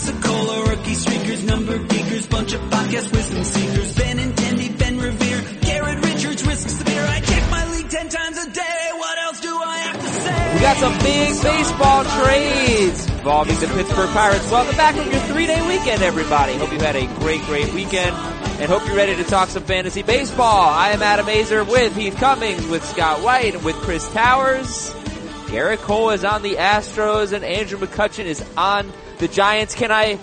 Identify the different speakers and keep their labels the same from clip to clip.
Speaker 1: Pensacola, rookie streakers, number geekers, bunch of podcast wisdom seekers. Ben Ben Revere, Garrett Richards risks the beer. I my league ten times a day. What else do I have to say?
Speaker 2: We got some big baseball trades involving the Pittsburgh Pirates. Welcome back from your three-day weekend, everybody. Hope you had a great, great weekend, and hope you're ready to talk some fantasy baseball. I am Adam Aizer with Heath Cummings, with Scott White, and with Chris Towers. Gerrit Cole is on the Astros, and Andrew McCutchen is on the Giants. Can I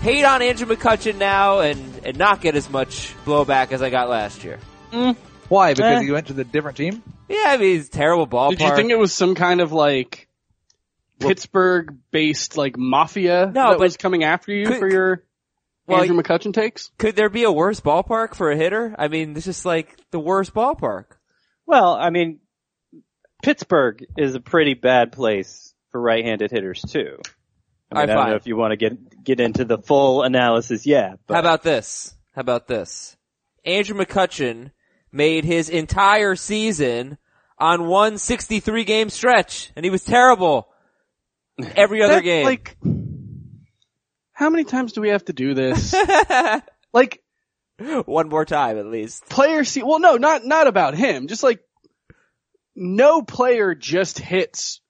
Speaker 2: hate on Andrew McCutchen now and, and not get as much blowback as I got last year?
Speaker 3: Why? Because
Speaker 4: Eh.
Speaker 3: you went to the different team?
Speaker 2: Yeah, I mean, he's terrible ballpark.
Speaker 4: Did you think it was some kind of like Pittsburgh based like mafia
Speaker 2: No,
Speaker 4: that was coming after you
Speaker 2: could-
Speaker 4: for your
Speaker 2: Well,
Speaker 4: Andrew McCutchen takes?
Speaker 2: Could there be a worse ballpark for a hitter? I mean, this is like the worst ballpark.
Speaker 5: Well, I mean, Pittsburgh is a pretty bad place for right-handed hitters too. I, mean, I don't know if you want to get get into the full analysis yet. But
Speaker 2: How about this? How about this? Andrew McCutchen made his entire season on one 63 game stretch, and he was terrible every other
Speaker 4: That,
Speaker 2: game.
Speaker 4: Like, how many times do we have to do this? like,
Speaker 2: One more time at least.
Speaker 4: player see, well no, not, not about him. Just like, no player just hits,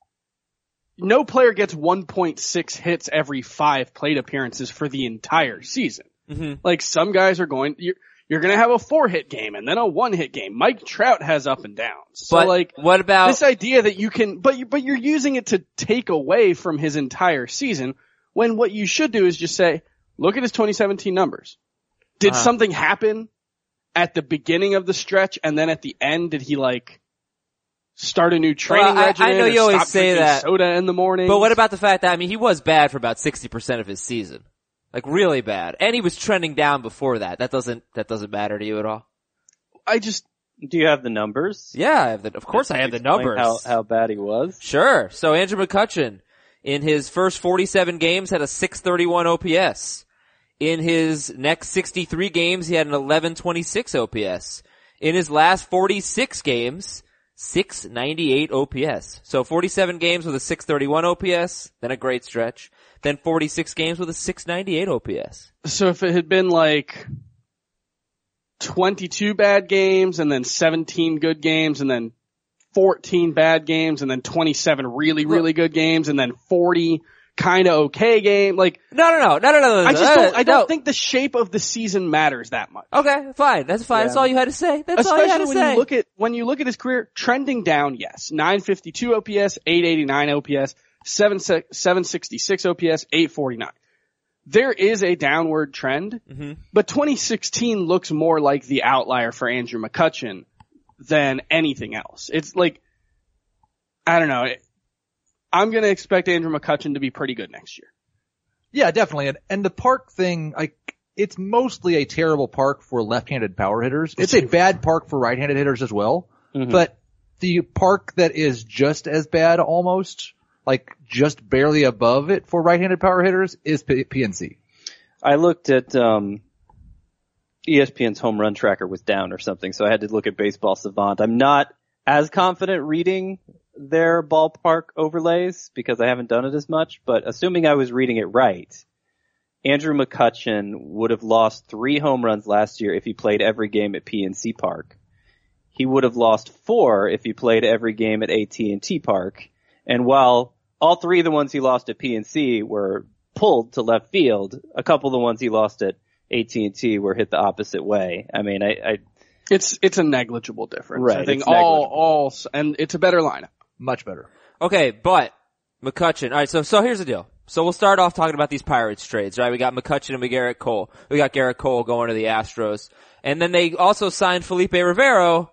Speaker 4: no player gets 1.6 hits every five plate appearances for the entire season.
Speaker 2: Mhm.
Speaker 4: Like some guys are going, you're, you're gonna have a four hit game and then a one hit game. Mike Trout has up and downs. So
Speaker 2: But
Speaker 4: like,
Speaker 2: what about
Speaker 4: this idea that you can, but you, but you're using it to take away from his entire season when what you should do is just say, look at his 2017 numbers. Did
Speaker 2: Uh-huh.
Speaker 4: something happen at the beginning of the stretch and then at the end did he like start a new training
Speaker 2: Well, I- I
Speaker 4: regimen?
Speaker 2: know
Speaker 4: or
Speaker 2: you always say that.
Speaker 4: soda in the morning.
Speaker 2: But what about the fact that I mean he was bad for about sixty percent of his season, like really bad, and he was trending down before that. That doesn't that doesn't matter to you at all.
Speaker 4: I just,
Speaker 5: do you have the numbers?
Speaker 2: Yeah, I have the, of course I have the numbers.
Speaker 5: How how bad he was?
Speaker 2: Sure. So Andrew McCutchen, in his first 47 games, had a 631 OPS. In his next 63 games, he had an 1126 OPS. In his last 46 games, 698 OPS. So 47 games with a 631 OPS, then a great stretch. Then 46 games with a 698 OPS.
Speaker 4: so if it had been like 22 bad games and then 17 good games and then 14 bad games and then 27 really, really good games and then 40 kind of okay game, like,
Speaker 2: No, no, no, no, no, no. no,
Speaker 4: I just don't, I don't
Speaker 2: no.
Speaker 4: think the shape of the season matters that much.
Speaker 2: Okay, fine. That's fine. That's all you had to say. That's all you had
Speaker 4: Especially
Speaker 2: to
Speaker 4: when
Speaker 2: say.
Speaker 4: you look at, when you look at his career, trending down, yes. 952 OPS, 889 OPS, 7, 766 OPS, 849. There is a downward trend,
Speaker 2: Mhm.
Speaker 4: but 2016 looks more like the outlier for Andrew McCutchen than anything else. It's like, I don't know. I'm gonna expect Andrew McCutchen to be pretty good next year.
Speaker 3: Yeah, definitely. And, and the park thing, like, it's mostly a terrible park for left-handed power hitters. It's a bad park for right-handed hitters as well.
Speaker 5: Mhm.
Speaker 3: But the park that is just as bad almost, like just barely above it for right-handed power hitters is P- PNC.
Speaker 5: I looked at um, ESPN's home run tracker was down or something, so I had to look at Baseball Savant. I'm not as confident reading their ballpark overlays because I haven't done it as much, but assuming I was reading it right, Andrew McCutchen would have lost three home runs last year if he played every game at PNC Park. He would have lost four if he played every game at AT&T Park. And while all three of the ones he lost at PNC were pulled to left field, a couple of the ones he lost at AT&T were hit the opposite way. I mean, I, I
Speaker 4: It's it's a negligible difference. I
Speaker 5: Right,
Speaker 4: think all all and it's a better lineup.
Speaker 3: Much better.
Speaker 2: Okay, but McCutchen. All right, so so here's the deal. So we'll start off talking about these Pirates trades, right? We got McCutchen and we Gerrit Cole. We got Gerrit Cole going to the Astros, and then they also signed Felipe Rivero,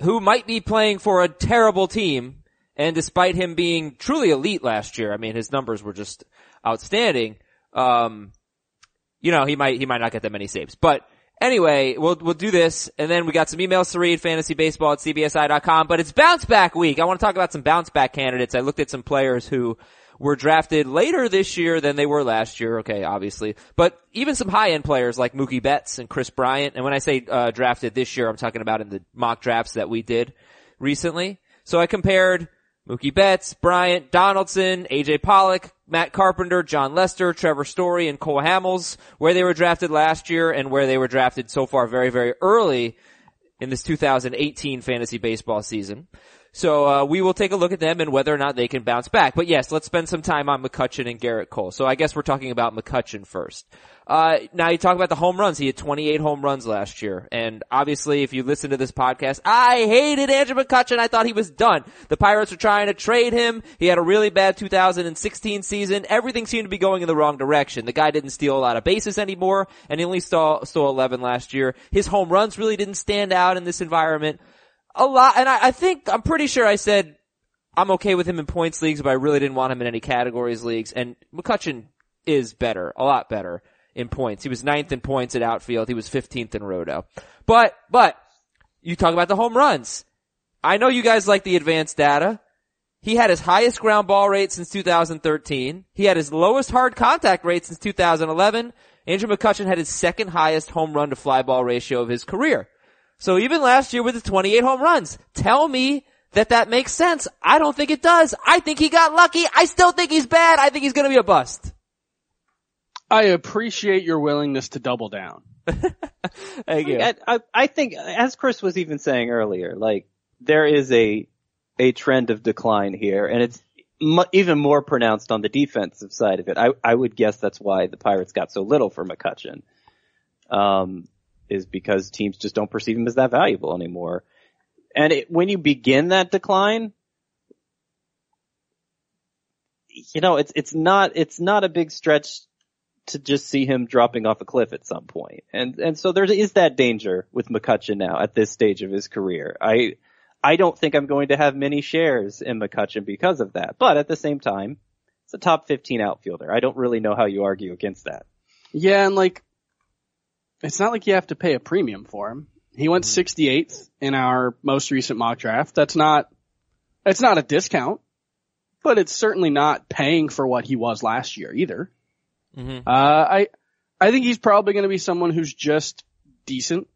Speaker 2: who might be playing for a terrible team. And despite him being truly elite last year, I mean his numbers were just outstanding. Um, you know he might he might not get that many saves, but Anyway, we'll we'll do this, and then we got some emails to read, fantasybaseball at cbsi.com. But it's bounce back week. I want to talk about some bounce back candidates. I looked at some players who were drafted later this year than they were last year. Okay, obviously, but even some high end players like Mookie Betts and Kris Bryant. And when I say uh, drafted this year, I'm talking about in the mock drafts that we did recently. So I compared Mookie Betts, Bryant, Donaldson, AJ Pollock, Matt Carpenter, Jon Lester, Trevor Story, and Cole Hamels, where they were drafted last year and where they were drafted so far very, very early in this 2018 fantasy baseball season. So uh, we will take a look at them and whether or not they can bounce back. But yes, let's spend some time on McCutchen and Gerrit Cole. So I guess we're talking about McCutchen first. Uh, now you talk about the home runs. He had 28 home runs last year. And obviously if you listen to this podcast, I hated Andrew McCutchen. I thought he was done. The Pirates were trying to trade him. He had a really bad 2016 season. Everything seemed to be going in the wrong direction. The guy didn't steal a lot of bases anymore and he only stole, stole 11 last year. His home runs really didn't stand out in this environment. A lot, and I, I think, I'm pretty sure I said I'm okay with him in points leagues, but I really didn't want him in any categories leagues. And McCutchen is better, a lot better in points. He was ninth in points at outfield. He was 15th in roto. But, but, you talk about the home runs. I know you guys like the advanced data. He had his highest ground ball rate since 2013. He had his lowest hard contact rate since 2011. Andrew McCutchen had his second highest home run to fly ball ratio of his career. So even last year with his 28 home runs, tell me that that makes sense. I don't think it does. I think he got lucky. I still think he's bad. I think he's gonna be a bust.
Speaker 4: I appreciate your willingness to double down.
Speaker 2: Thank you.
Speaker 5: I, I, I think, as Chris was even saying earlier, like there is a a trend of decline here, and it's mu- even more pronounced on the defensive side of it. I I would guess that's why the Pirates got so little for McCutchen, um, is because teams just don't perceive him as that valuable anymore. And it, when you begin that decline, you know it's it's not it's not a big stretch to just see him dropping off a cliff at some point. And, and so there is that danger with McCutchen now at this stage of his career. I, I don't think I'm going to have many shares in McCutchen because of that. But at the same time, it's a top 15 outfielder. I don't really know how you argue against that.
Speaker 4: Yeah, and like, it's not like you have to pay a premium for him. He went 68th in our most recent mock draft. That's not, it's not a discount, but it's certainly not paying for what he was last year either.
Speaker 2: Mm-hmm.
Speaker 4: Uh, I, I think he's probably going to be someone who's just decent,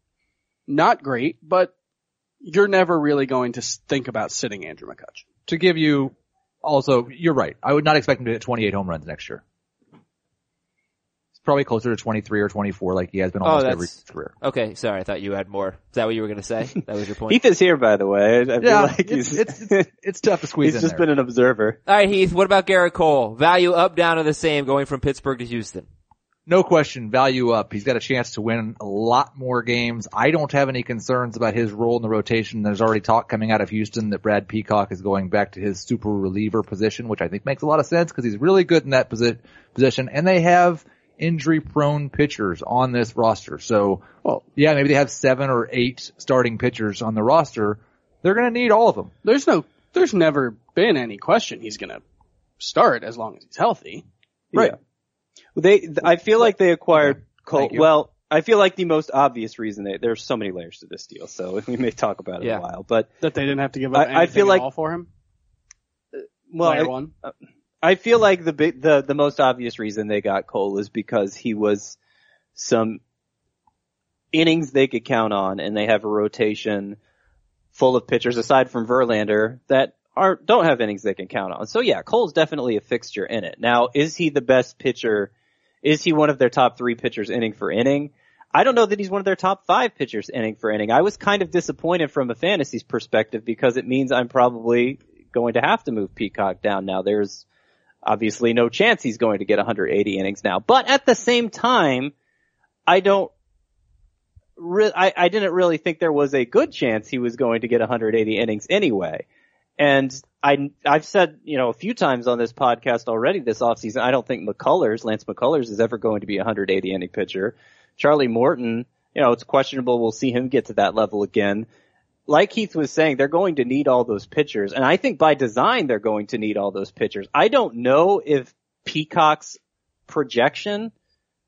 Speaker 4: not great, but you're never really going to think about sitting Andrew McCutchen.
Speaker 3: To give you, also, you're right. I would not expect him to hit 28 home runs next year. He's probably closer to 23 or 24 like he has been
Speaker 2: Oh,
Speaker 3: almost
Speaker 2: that's-
Speaker 3: every career.
Speaker 2: Okay, sorry, I thought you had more. Is that what you were gonna say? That was your point?
Speaker 5: Heath is here, by the way. I, I feel
Speaker 3: Yeah,
Speaker 5: like
Speaker 3: it's,
Speaker 5: he's,
Speaker 3: it's, it's, it's tough to squeeze
Speaker 5: he's
Speaker 3: in
Speaker 5: just
Speaker 3: there.
Speaker 5: been an observer.
Speaker 2: Alright Heath, what about Gerrit Cole? Value up, down, or the same going from Pittsburgh to Houston?
Speaker 3: No question, value up. He's got a chance to win a lot more games. I don't have any concerns about his role in the rotation. There's already talk coming out of Houston that Brad Peacock is going back to his super reliever position, which I think makes a lot of sense because he's really good in that posi- position. And they have injury prone pitchers on this roster. So, well, yeah, maybe they have seven or eight starting pitchers on the roster. They're going to need all of them.
Speaker 4: There's no, there's never been any question he's going to start as long as he's healthy.
Speaker 3: Right.
Speaker 5: Yeah. They, th- I feel like they acquired Cole. Well, I feel like the most obvious reason they, there's so many layers to this deal, so we may talk about it
Speaker 2: Yeah.
Speaker 5: a while, but
Speaker 4: That they didn't have to give up
Speaker 5: I- I
Speaker 4: anything
Speaker 5: feel
Speaker 4: at
Speaker 5: like-
Speaker 4: all for him.
Speaker 5: well,
Speaker 4: Player
Speaker 5: I-
Speaker 4: one.
Speaker 5: Uh, I feel like the big, the the most obvious reason they got Cole is because he was some innings they could count on, and they have a rotation full of pitchers aside from Verlander that are don't have innings they can count on. So yeah, Cole's definitely a fixture in it. Now, is he the best pitcher? Is he one of their top three pitchers inning for inning? I don't know that he's one of their top five pitchers inning for inning. I was kind of disappointed from a fantasy's perspective because it means I'm probably going to have to move Peacock down now. There's obviously no chance he's going to get 180 innings now. But at the same time, I don't re- I, I didn't really think there was a good chance he was going to get 180 innings anyway. And I, I've said, you know, a few times on this podcast already this offseason, I don't think McCullers, Lance McCullers is ever going to be a 180 inning pitcher. Charlie Morton, you know, it's questionable we'll see him get to that level again. Like Keith was saying, they're going to need all those pitchers. And I think by design, they're going to need all those pitchers. I don't know if Peacock's projection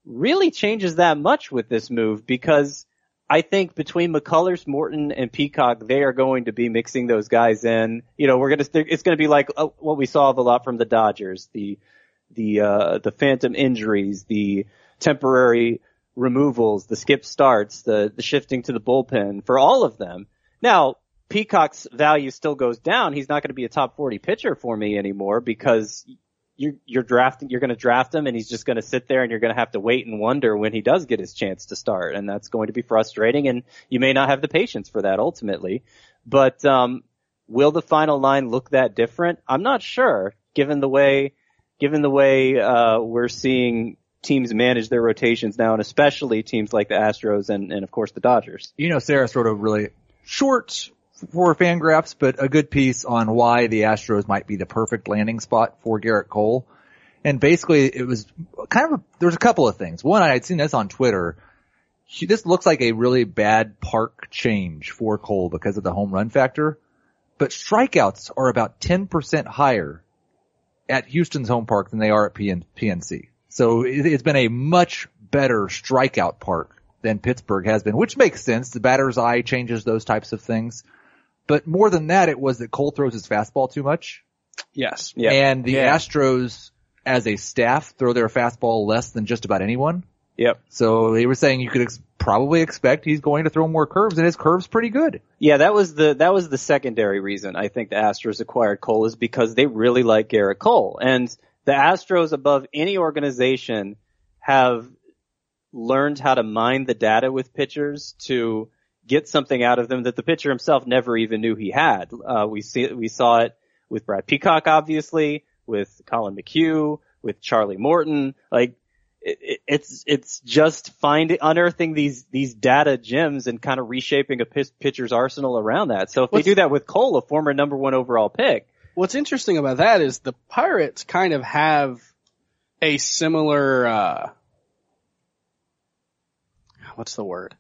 Speaker 5: really changes that much with this move because I think between McCullers, Morton, and Peacock, they are going to be mixing those guys in. You know, we're gonna, it's gonna be like uh, what we saw of a lot from the Dodgers, the, the, uh, the phantom injuries, the temporary removals, the skip starts, the, the shifting to the bullpen for all of them. Now, Peacock's value still goes down. He's not going to be a top 40 pitcher for me anymore because you're, you're drafting, you're going to draft him and he's just going to sit there and you're going to have to wait and wonder when he does get his chance to start. And that's going to be frustrating and you may not have the patience for that ultimately. But, um, will the final line look that different? I'm not sure given the way, given the way, uh, we're seeing teams manage their rotations now and especially teams like the Astros and, and of course the Dodgers.
Speaker 3: You know, Sarah sort of really short for Fangraphs, but a good piece on why the Astros might be the perfect landing spot for Gerrit Cole. And basically it was kind of, a, there's a couple of things. One, I had seen this on Twitter. She, this looks like a really bad park change for Cole because of the home run factor, but strikeouts are about 10% higher at Houston's home park than they are at PN, PNC. So it, it's been a much better strikeout park than Pittsburgh has been, which makes sense. The batter's eye changes those types of things. But more than that, it was that Cole throws his fastball too much.
Speaker 4: Yes.
Speaker 5: Yeah.
Speaker 3: And the
Speaker 2: Yeah.
Speaker 3: Astros, as a staff, throw their fastball less than just about anyone.
Speaker 5: Yep.
Speaker 3: So they were saying you could ex- probably expect he's going to throw more curves, and his curve's pretty good.
Speaker 5: Yeah, that was the that was the secondary reason I think the Astros acquired Cole is because they really like Gerrit Cole. And the Astros above any organization have learned how to mine the data with pitchers to get something out of them that the pitcher himself never even knew he had. Uh, we see we saw it with Brad Peacock, obviously, with Collin McHugh, with Charlie Morton. Like it, it- it's it's just finding unearthing these these data gems and kind of reshaping a pitcher's arsenal around that. So if
Speaker 4: What's-
Speaker 5: they do that with Cole, a former number one overall pick,
Speaker 4: What's interesting about that is the Pirates kind of have a similar, uh, what's the word?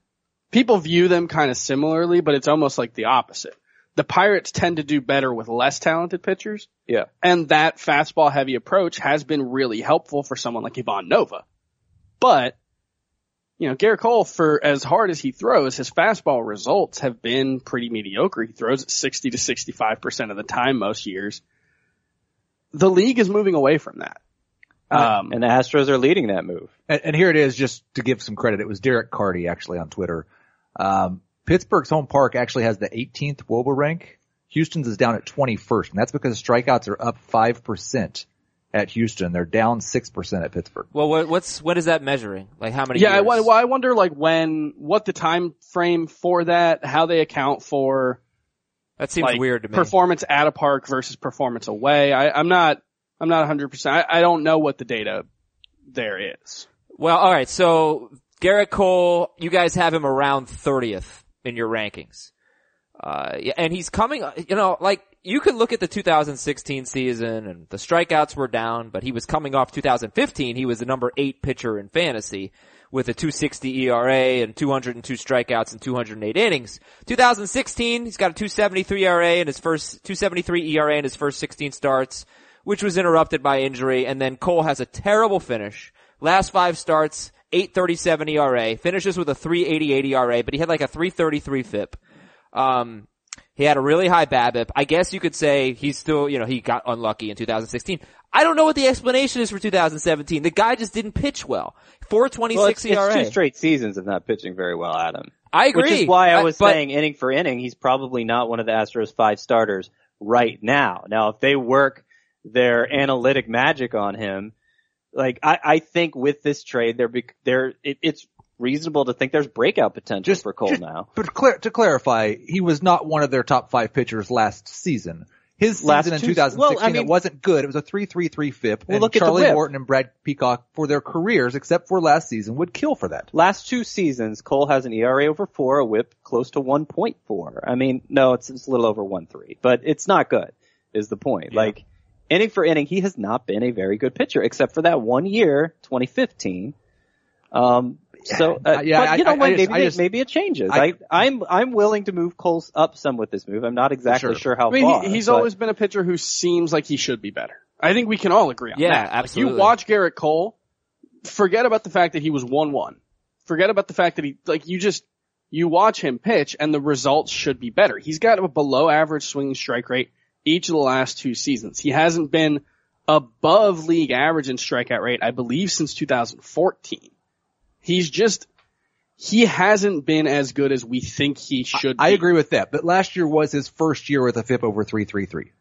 Speaker 4: People view them kind of similarly, but it's almost like the opposite. The Pirates tend to do better with less talented pitchers,
Speaker 5: yeah,
Speaker 4: and that fastball heavy approach has been really helpful for someone like Ivan Nova. But, you know, Gerrit Cole, for as hard as he throws, his fastball results have been pretty mediocre. He throws it 60 to 65% of the time most years. The league is moving away from that. Um,
Speaker 5: and the Astros are leading that move.
Speaker 3: And, and here it is, just to give some credit. It was Derek Carty actually on Twitter. Um, Pittsburgh's home park actually has the 18th WOBA rank. Houston's is down at 21st, and that's because strikeouts are up 5% at Houston. They're down 6% at Pittsburgh.
Speaker 2: Well, what, what's what is that measuring? Like how many?
Speaker 4: yeah, I,
Speaker 2: years?
Speaker 4: wa- well, I wonder like when, what the time frame for that, how they account for
Speaker 2: that seems
Speaker 4: like
Speaker 2: weird to me.
Speaker 4: performance at a park versus performance away. I, I'm not, I'm not 100%. I, I don't know what the data there is.
Speaker 2: Well, all right. So Gerrit Cole, you guys have him around 30th in your rankings. Uh, and he's coming, you know, like you could look at the 2016 season and the strikeouts were down, but he was coming off 2015. He was the number eight pitcher in fantasy with a 260 ERA and 202 strikeouts and 208 innings. 2016, he's got a 273 ERA in his first, 273 ERA in his first 16 starts, which was interrupted by injury. And then Cole has a terrible finish. Last five starts, 837 ERA, finishes with a 388 ERA, but he had like a 333 FIP. Um, he had a really high BABIP. I guess you could say he's still, you know, he got unlucky in 2016. I don't know what the explanation is for 2017. The guy just didn't pitch well. 426
Speaker 5: Well, it's,
Speaker 2: ERA.
Speaker 5: it's two straight seasons of not pitching very well, Adam.
Speaker 2: I agree.
Speaker 5: Which is why I was
Speaker 2: but-
Speaker 5: saying inning for inning, he's probably not one of the Astros five starters right now. Now, if they work their analytic magic on him, like I, I think with this trade, they're, it, it's reasonable to think there's breakout potential
Speaker 3: Just
Speaker 5: for Cole
Speaker 3: just-
Speaker 5: now.
Speaker 3: But to clarify, he was not one of their top five pitchers last season. His season
Speaker 5: Last
Speaker 3: in
Speaker 5: two-
Speaker 3: 2016
Speaker 5: well, I mean-
Speaker 3: it wasn't good. It was a 3.33 FIP.
Speaker 5: Well,
Speaker 3: and
Speaker 5: look at
Speaker 3: Charlie. Morton and Brad Peacock for their careers, except for last season, would kill for that.
Speaker 5: Last two seasons, Cole has an ERA over four, a whip close to 1.4. I mean, no, it's, it's a little over 1.3, but it's not good, is the point. Like, inning for inning, he has not been a very good pitcher, except for that one year, 2015. Um, so, uh,
Speaker 3: Yeah,
Speaker 5: but you know
Speaker 3: I-
Speaker 5: what,
Speaker 3: I just-
Speaker 5: maybe,
Speaker 3: I just-
Speaker 5: maybe it changes.
Speaker 3: I-
Speaker 5: I, I'm, I'm willing to move Cole up some with this move. I'm not exactly
Speaker 3: Sure.
Speaker 5: sure how
Speaker 4: I mean,
Speaker 5: far.
Speaker 4: he, he's
Speaker 5: but-
Speaker 4: always been a pitcher who seems like he should be better. I think we can all agree on
Speaker 2: Yeah,
Speaker 4: that. Like,
Speaker 2: absolutely.
Speaker 4: you watch Gerrit Cole, forget about the fact that he was 1-1. Forget about the fact that he, like, you just, you watch him pitch and the results should be better. He's got a below average swinging strike rate each of the last two seasons. He hasn't been above league average in strikeout rate, I believe, since 2014. He's just, he hasn't been as good as we think he should
Speaker 3: I
Speaker 4: be.
Speaker 3: agree with that. But last year was his first year with a FIP over 333.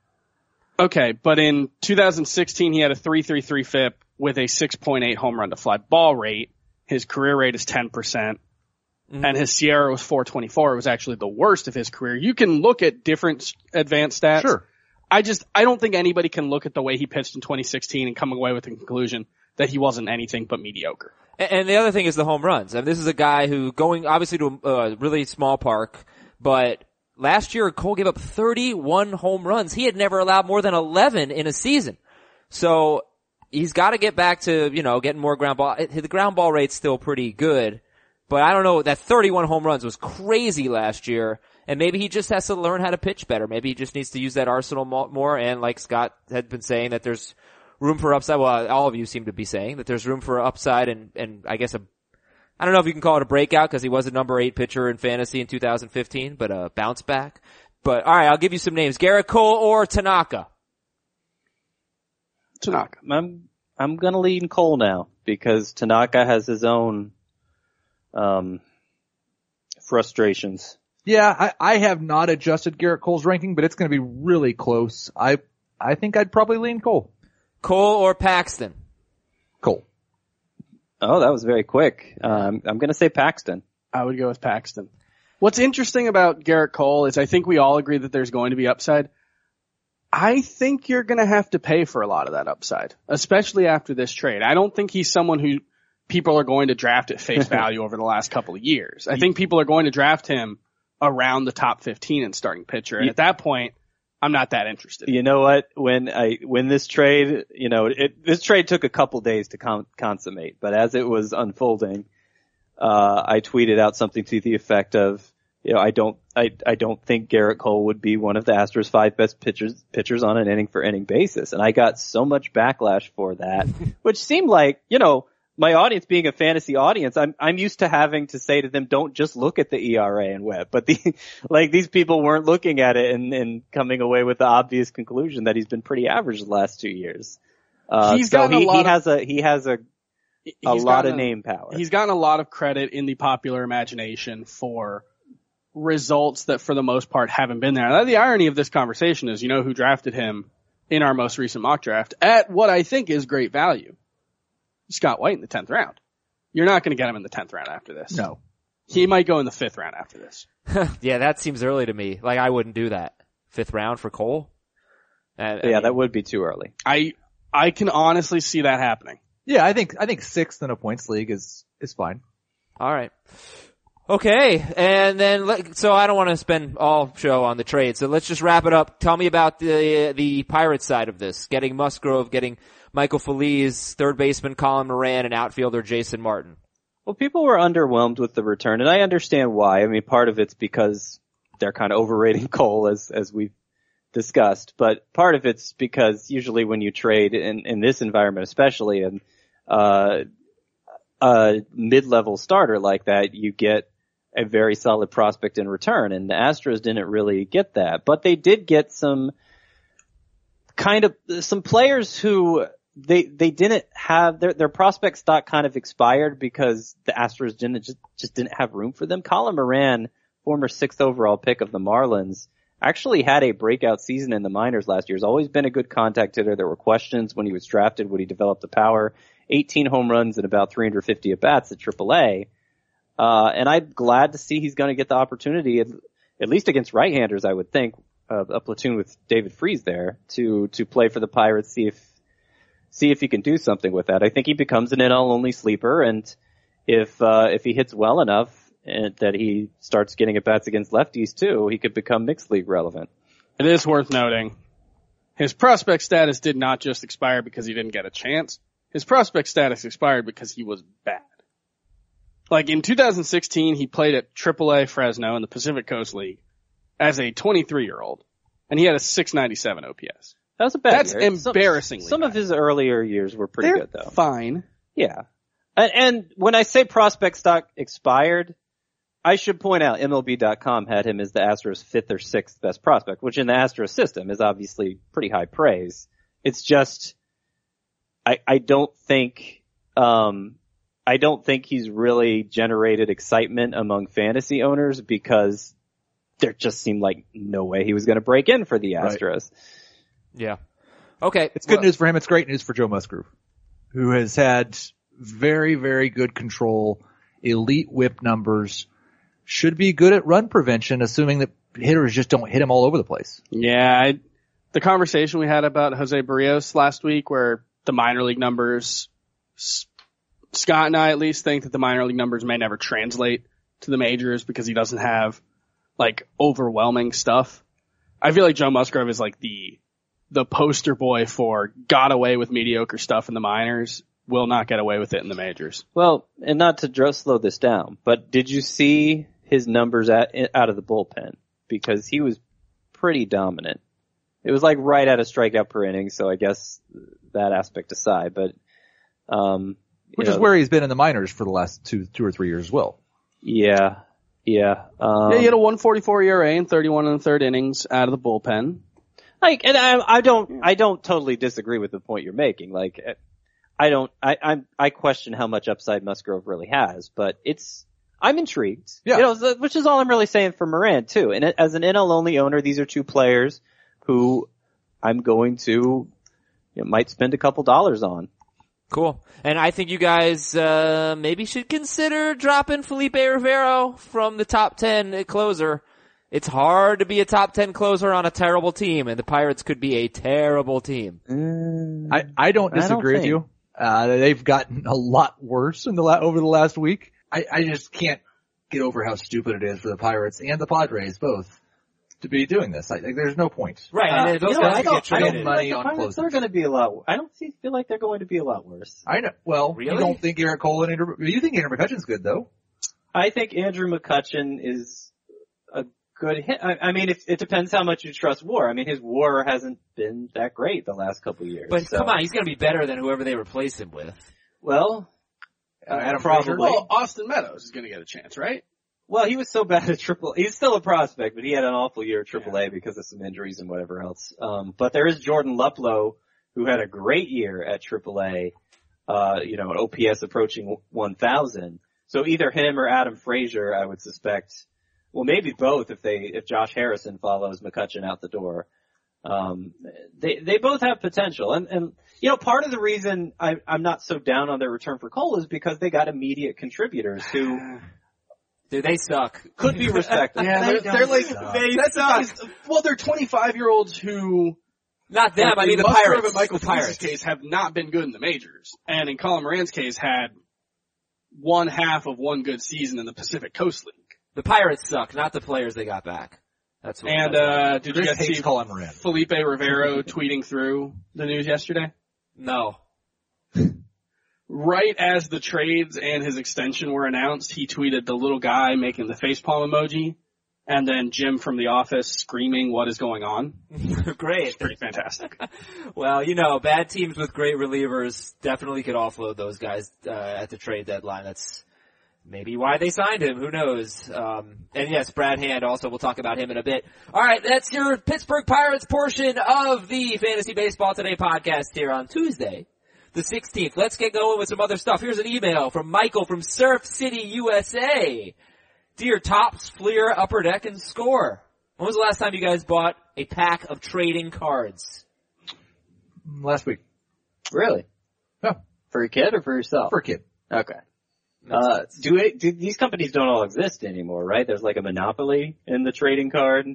Speaker 4: Okay, but in 2016 he had a 333 FIP with a 6.8 home run to fly ball rate. His career rate is 10%. percent mm-hmm. And his SIERA was 424. It was actually the worst of his career. You can look at different advanced stats.
Speaker 3: Sure.
Speaker 4: I just, I don't think anybody can look at the way he pitched in 2016 and come away with the conclusion that he wasn't anything but mediocre.
Speaker 2: And, and the other thing is the home runs. I mean, this is a guy who going obviously to a really small park, but last year Cole gave up 31 home runs. He had never allowed more than 11 in a season. So he's got to get back to, you know, getting more ground ball. The ground ball rate's still pretty good, but I don't know, that 31 home runs was crazy last year. And maybe he just has to learn how to pitch better. Maybe he just needs to use that arsenal more. And like Scott had been saying that there's room for upside. Well, all of you seem to be saying that there's room for upside and, and I guess a, I don't know if you can call it a breakout because he was a number eight pitcher in fantasy in 2015, but a bounce back. But alright, I'll give you some names. Gerrit Cole or Tanaka.
Speaker 4: Tanaka.
Speaker 5: I'm I'm gonna lean Cole now because Tanaka has his own um frustrations.
Speaker 3: Yeah, I, I have not adjusted Gerrit Cole's ranking, but it's going to be really close. I I think I'd probably lean Cole.
Speaker 2: Cole or Paxton.
Speaker 3: Cole.
Speaker 5: Oh, that was very quick. Um, I'm gonna say Paxton.
Speaker 4: I would go with Paxton. What's interesting about Gerrit Cole is I think we all agree that there's going to be upside. I think you're going to have to pay for a lot of that upside, especially after this trade. I don't think he's someone who people are going to draft at face value over the last couple of years. I think people are going to draft him around the top 15 in starting pitcher. And at that point, I'm not that interested.
Speaker 5: You know what? When I when this trade, you know, it, this trade took a couple days to con- consummate, but as it was unfolding, uh, I tweeted out something to the effect of, you know, I don't, I, I don't think Gerrit Cole would be one of the Astros five best pitchers pitchers on an inning for inning basis, and I got so much backlash for that, which seemed like, you know, my audience being a fantasy audience, I'm I'm used to having to say to them, don't just look at the ERA and WHIP. But the like these people weren't looking at it and, and coming away with the obvious conclusion that he's been pretty average the last two years. Uh,
Speaker 4: He's
Speaker 5: so he, he
Speaker 4: of-
Speaker 5: has a he has a a lot of
Speaker 4: a-
Speaker 5: name power.
Speaker 4: He's gotten a lot of credit in the popular imagination for results that for the most part haven't been there. Now, the irony of this conversation is, you know who drafted him in our most recent mock draft at what I think is great value? Scott White in the 10th round. You're not going to get him in the 10th round after this.
Speaker 3: No.
Speaker 4: He might go in the 5th round after this.
Speaker 2: yeah, that seems early to me. Like I wouldn't do that. Fifth round for Cole. Uh, I
Speaker 5: yeah,
Speaker 2: mean,
Speaker 5: that would be too early.
Speaker 4: I, I can honestly see that happening.
Speaker 3: Yeah, I think I think sixth in a points league is is fine.
Speaker 2: All right. Okay, and then let, so I don't want to spend all show on the trade, so let's just wrap it up. Tell me about the the Pirates side of this: getting Musgrove, getting Michael Feliz, third baseman Colin Moran, and outfielder Jason Martin.
Speaker 5: Well, people were underwhelmed with the return, and I understand why. I mean, part of it's because they're kind of overrating Cole, as as we've discussed, but part of it's because usually when you trade in in this environment, especially, and uh, a mid-level starter like that, you get a very solid prospect in return, and the Astros didn't really get that, but they did get some kind of some players who they they didn't have their their prospect stock kind of expired because the Astros didn't just just didn't have room for them. Colin Moran, former sixth overall pick of the Marlins, actually had a breakout season in the minors last year. He's always been a good contact hitter. There were questions when he was drafted, would he develop the power? 18 home runs and about 350 at bats at AAA. Uh, and I'm glad to see he's going to get the opportunity, at, at least against right-handers, I would think, uh, a platoon with David Freese there to to play for the Pirates. See if see if he can do something with that. I think he becomes an NL only sleeper, and if uh, if he hits well enough and that he starts getting at bats against lefties too, he could become mixed league relevant.
Speaker 4: It is worth noting his prospect status did not just expire because he didn't get a chance. His prospect status expired because he was bad. Like in 2016, he played at AAA Fresno in the Pacific Coast League as a 23 year old, and he had a 697 OPS.
Speaker 5: That was a bad
Speaker 4: That's
Speaker 5: year. Some-
Speaker 4: embarrassingly
Speaker 5: Some, of his earlier years were pretty
Speaker 4: They're
Speaker 5: good though.
Speaker 4: fine.
Speaker 5: Yeah. And, and when I say prospect stock expired, I should point out MLB.com had him as the Astros fifth or sixth best prospect, which in the Astros system is obviously pretty high praise. It's just, I, I don't think, um, I don't think he's really generated excitement among fantasy owners because there just seemed like no way he was going to break in for the
Speaker 3: Right.
Speaker 5: Astros.
Speaker 2: Yeah. Okay.
Speaker 3: It's good
Speaker 2: Well,
Speaker 3: news for him. It's great news for Joe Musgrove, who has had very, very good control, elite whip numbers, should be good at run prevention, assuming that hitters just don't hit him all over the place.
Speaker 4: Yeah, I, the conversation we had about Jose Berrios last week, where the minor league numbers, Scott and I at least think that the minor league numbers may never translate to the majors because he doesn't have like overwhelming stuff. I feel like Joe Musgrove is like the the poster boy for got away with mediocre stuff in the minors, will not get away with it in the majors.
Speaker 5: Well, and not to dr- slow this down, but did you see his numbers at, out of the bullpen? Because he was pretty dominant. It was like right at a strikeout per inning, so I guess that aspect aside, but, um, you
Speaker 3: Which is where he's been in the minors for the last two, two or three years as well.
Speaker 5: yeah, yeah, um,
Speaker 4: yeah, he had a 144 ERA and 31 in the third innings out of the bullpen.
Speaker 5: Like, and I, I don't, I don't totally disagree with the point you're making. Like, eh, I don't, I, I'm, I question how much upside Musgrove really has, but it's, I'm intrigued.
Speaker 3: Yeah.
Speaker 5: You know, which is all I'm really saying for Moran too. And as an NL only owner, these are two players who I'm going to, you know, might spend a couple dollars on.
Speaker 2: Cool. And I think you guys, uh, maybe should consider dropping Felipe Rivero from the top 10 closer. It's hard to be a top 10 closer on a terrible team, and the Pirates could be a terrible team.
Speaker 3: I, I don't
Speaker 5: I don't
Speaker 3: disagree with you. Uh, they've gotten a lot worse in the la- over the last week. I, I just can't get over how stupid it is for the Pirates and the Padres both to be doing this. I, like, there's no point.
Speaker 2: Right, and those
Speaker 5: Uh, you know,
Speaker 2: guys
Speaker 5: I
Speaker 2: could
Speaker 5: don't,
Speaker 2: get
Speaker 5: I don't
Speaker 2: traded.
Speaker 5: feel
Speaker 3: money
Speaker 5: like
Speaker 3: on
Speaker 5: the Pirates
Speaker 3: closers.
Speaker 5: are going to be a lot. I don't see, feel like they're going to be a lot worse.
Speaker 3: I know. Well,
Speaker 2: Really?
Speaker 3: you don't think Eric Cole and Andrew, you think Andrew McCutchen's good though?
Speaker 5: I think Andrew McCutchen is a good hit. I, I mean, it, it depends how much you trust War. I mean, his War hasn't been that great the last couple of years.
Speaker 2: But
Speaker 5: so-
Speaker 2: come on, he's gonna be better than whoever they replace him with.
Speaker 5: Well,
Speaker 3: Uh, Adam
Speaker 5: probably.
Speaker 4: Well, Austin Meadows is going to get a chance, right?
Speaker 5: Well, he was so bad at triple. He's still a prospect, but he had an awful year at Triple A because of some injuries and whatever else. Um, but there is Jordan Luplow, who had a great year at Triple A. Uh, you know, an OPS approaching 1,000. So either him or Adam Frazier, I would suspect. Well, maybe both if they if Josh Harrison follows McCutchen out the door. Um, they they both have potential, and and you know part of the reason I, I'm not so down on their return for Cole is because they got immediate contributors who
Speaker 2: Dude, they suck.
Speaker 5: could be respected.
Speaker 4: Yeah, they're, they're like,
Speaker 2: They
Speaker 4: that's
Speaker 2: suck.
Speaker 4: the is- well, they're 25 year olds who,
Speaker 2: Not them, I mean the Pirates.
Speaker 4: and Michael Pirates'
Speaker 2: Pirates.
Speaker 4: case have not been good in the majors. And in Colin Moran's case had one half of one good season in the Pacific Coast League.
Speaker 2: The Pirates suck, not the players they got back. That's what
Speaker 4: And, uh, did you guys see
Speaker 3: Colin Moran.
Speaker 4: Felipe Rivero tweeting through the news yesterday?
Speaker 2: no.
Speaker 4: Right as the trades and his extension were announced, he tweeted the little guy making the facepalm emoji, and then Jim from the office screaming what is going on.
Speaker 2: Great.
Speaker 4: Pretty fantastic.
Speaker 2: Well, you know, bad teams with great relievers definitely could offload those guys uh, at the trade deadline. That's maybe why they signed him. Who knows? Um, and yes, Brad Hand. Also, we'll talk about him in a bit. All right, that's your Pittsburgh Pirates portion of the Fantasy Baseball Today podcast here on Tuesday, the 16th. Let's get going with some other stuff. Here's an email from Michael from Surf City, USA. Dear Topps, Fleer, Upper Deck, and Score. When was the last time you guys bought a pack of trading cards?
Speaker 3: Last week.
Speaker 5: Really?
Speaker 3: Yeah.
Speaker 5: For a kid or for yourself?
Speaker 3: For a kid.
Speaker 5: okay. Uh, do it, do, these companies don't all exist anymore, right? There's like a monopoly in the trading card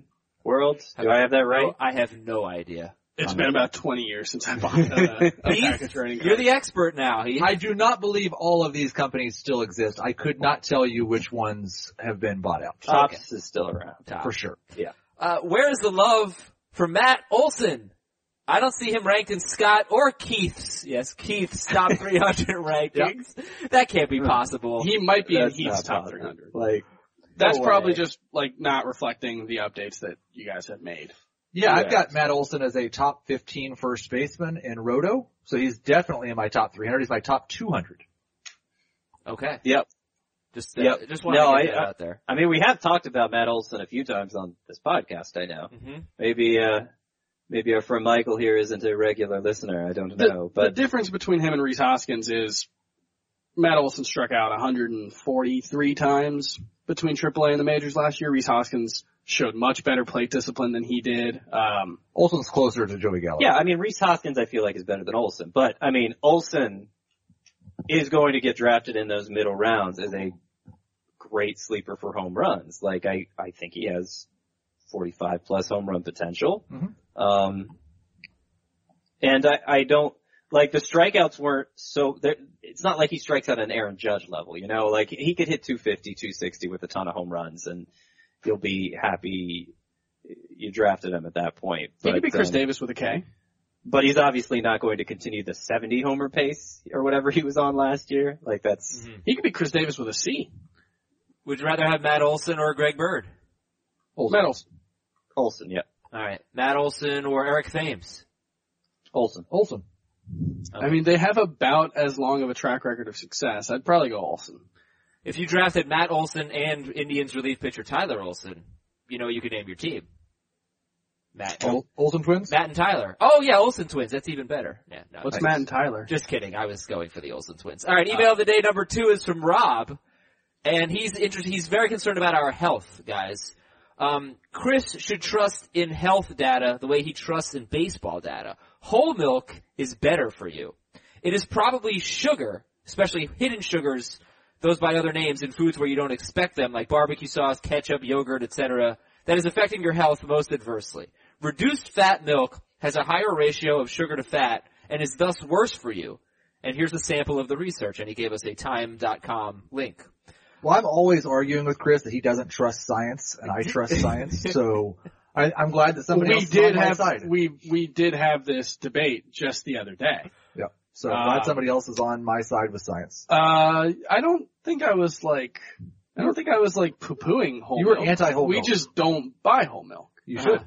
Speaker 5: world. Do I have that right?
Speaker 2: No, I have no idea.
Speaker 4: It's been about 20 years since I bought uh, a
Speaker 2: Heath,
Speaker 4: pack of trading cards.
Speaker 2: You're the expert now. He,
Speaker 3: I do not believe all of these companies still exist. I could not tell you which ones have been bought out.
Speaker 5: Topps is still around.
Speaker 3: For sure.
Speaker 2: uh, where is the love for Matt Olson? I don't see him ranked in Scott or Keith's. Yes, Keith's top 300 rankings. That can't be possible.
Speaker 4: He might be in
Speaker 5: That's
Speaker 4: Heath's
Speaker 5: not
Speaker 4: top
Speaker 5: possible.
Speaker 4: 300.
Speaker 5: Like,
Speaker 4: That's
Speaker 5: no
Speaker 4: probably just like not reflecting the updates that you guys have made.
Speaker 3: Yeah, I've got Matt Olson as a top 15 first baseman in Roto, so he's definitely in my top 300. He's my top 200.
Speaker 2: okay.
Speaker 5: Yep.
Speaker 2: Just, uh,
Speaker 5: Yep.
Speaker 2: just want
Speaker 5: No,
Speaker 2: to get
Speaker 5: I-
Speaker 2: that out there.
Speaker 5: I mean, we have talked about Matt Olson a few times on this podcast, I know.
Speaker 2: hmm
Speaker 5: Maybe, uh, maybe our friend Michael here isn't a regular listener, I don't know,
Speaker 4: the
Speaker 5: but the
Speaker 4: difference between him and Rhys Hoskins is Matt Olson struck out 143 times between AAA and the majors last year. Rhys Hoskins showed much better plate discipline than he did. Um,
Speaker 3: Olson's closer to Joey Gallo.
Speaker 5: Yeah, I mean Rhys Hoskins I feel like is better than Olson, but I mean Olson is going to get drafted in those middle rounds as a great sleeper for home runs. Like I, I think he has 45 plus home run potential.
Speaker 3: Mhm.
Speaker 5: Um, and I, I don't, like the strikeouts weren't so, they're- it's not like he strikes out an Aaron Judge level, you know, like he could hit 250, 260 with a ton of home runs and you'll be happy you drafted him at that point.
Speaker 4: But, he could be Chris
Speaker 5: um,
Speaker 4: Davis with a K.
Speaker 5: but he's obviously not going to continue the 70 homer pace or whatever he was on last year. Like that's,
Speaker 4: He could be Chris Davis with a C.
Speaker 2: Would you rather have Matt Olson or Greg Bird?
Speaker 4: Matt Olson.
Speaker 5: Olson, yeah.
Speaker 2: All right, Matt Olson or Eric Thames?
Speaker 5: Olson.
Speaker 3: Olson.
Speaker 4: I mean, they have about as long of a track record of success. I'd probably go Olson.
Speaker 2: If you drafted Matt Olson and Indians relief pitcher Tyler Olson, you know you could name your team. Matt,
Speaker 3: Ol- Olsen twins?
Speaker 2: Matt and Tyler. Oh yeah, Olson twins. That's even better. Yeah, no,
Speaker 4: What's
Speaker 2: nice.
Speaker 4: Matt and Tyler?
Speaker 2: Just kidding. I was going for the Olson twins. All right, uh. email of the day number two is from Rob, and he's interested. He's very concerned about our health, guys. Um, Chris should trust in health data the way he trusts in baseball data. Whole milk is better for you. It is probably sugar, especially hidden sugars, those by other names in foods where you don't expect them, like barbecue sauce, ketchup, yogurt, etc., that is affecting your health most adversely. Reduced fat milk has a higher ratio of sugar to fat and is thus worse for you. And here's a sample of the research, and he gave us a time.com link.
Speaker 3: Well, I'm always arguing with Chris that he doesn't trust science, and I trust science. So I, I'm glad that somebody
Speaker 4: we
Speaker 3: else is
Speaker 4: did
Speaker 3: on my
Speaker 4: have
Speaker 3: side.
Speaker 4: we we did have this debate just the other day.
Speaker 3: yeah. So I'm glad
Speaker 4: Um,
Speaker 3: somebody else is on my side with science.
Speaker 4: Uh, I don't think I was like, I don't think I was like poo pooing whole milk.
Speaker 3: You were
Speaker 4: milk.
Speaker 3: anti-whole
Speaker 4: We
Speaker 3: milk.
Speaker 4: just don't buy whole milk.
Speaker 3: You
Speaker 2: Uh,
Speaker 3: should.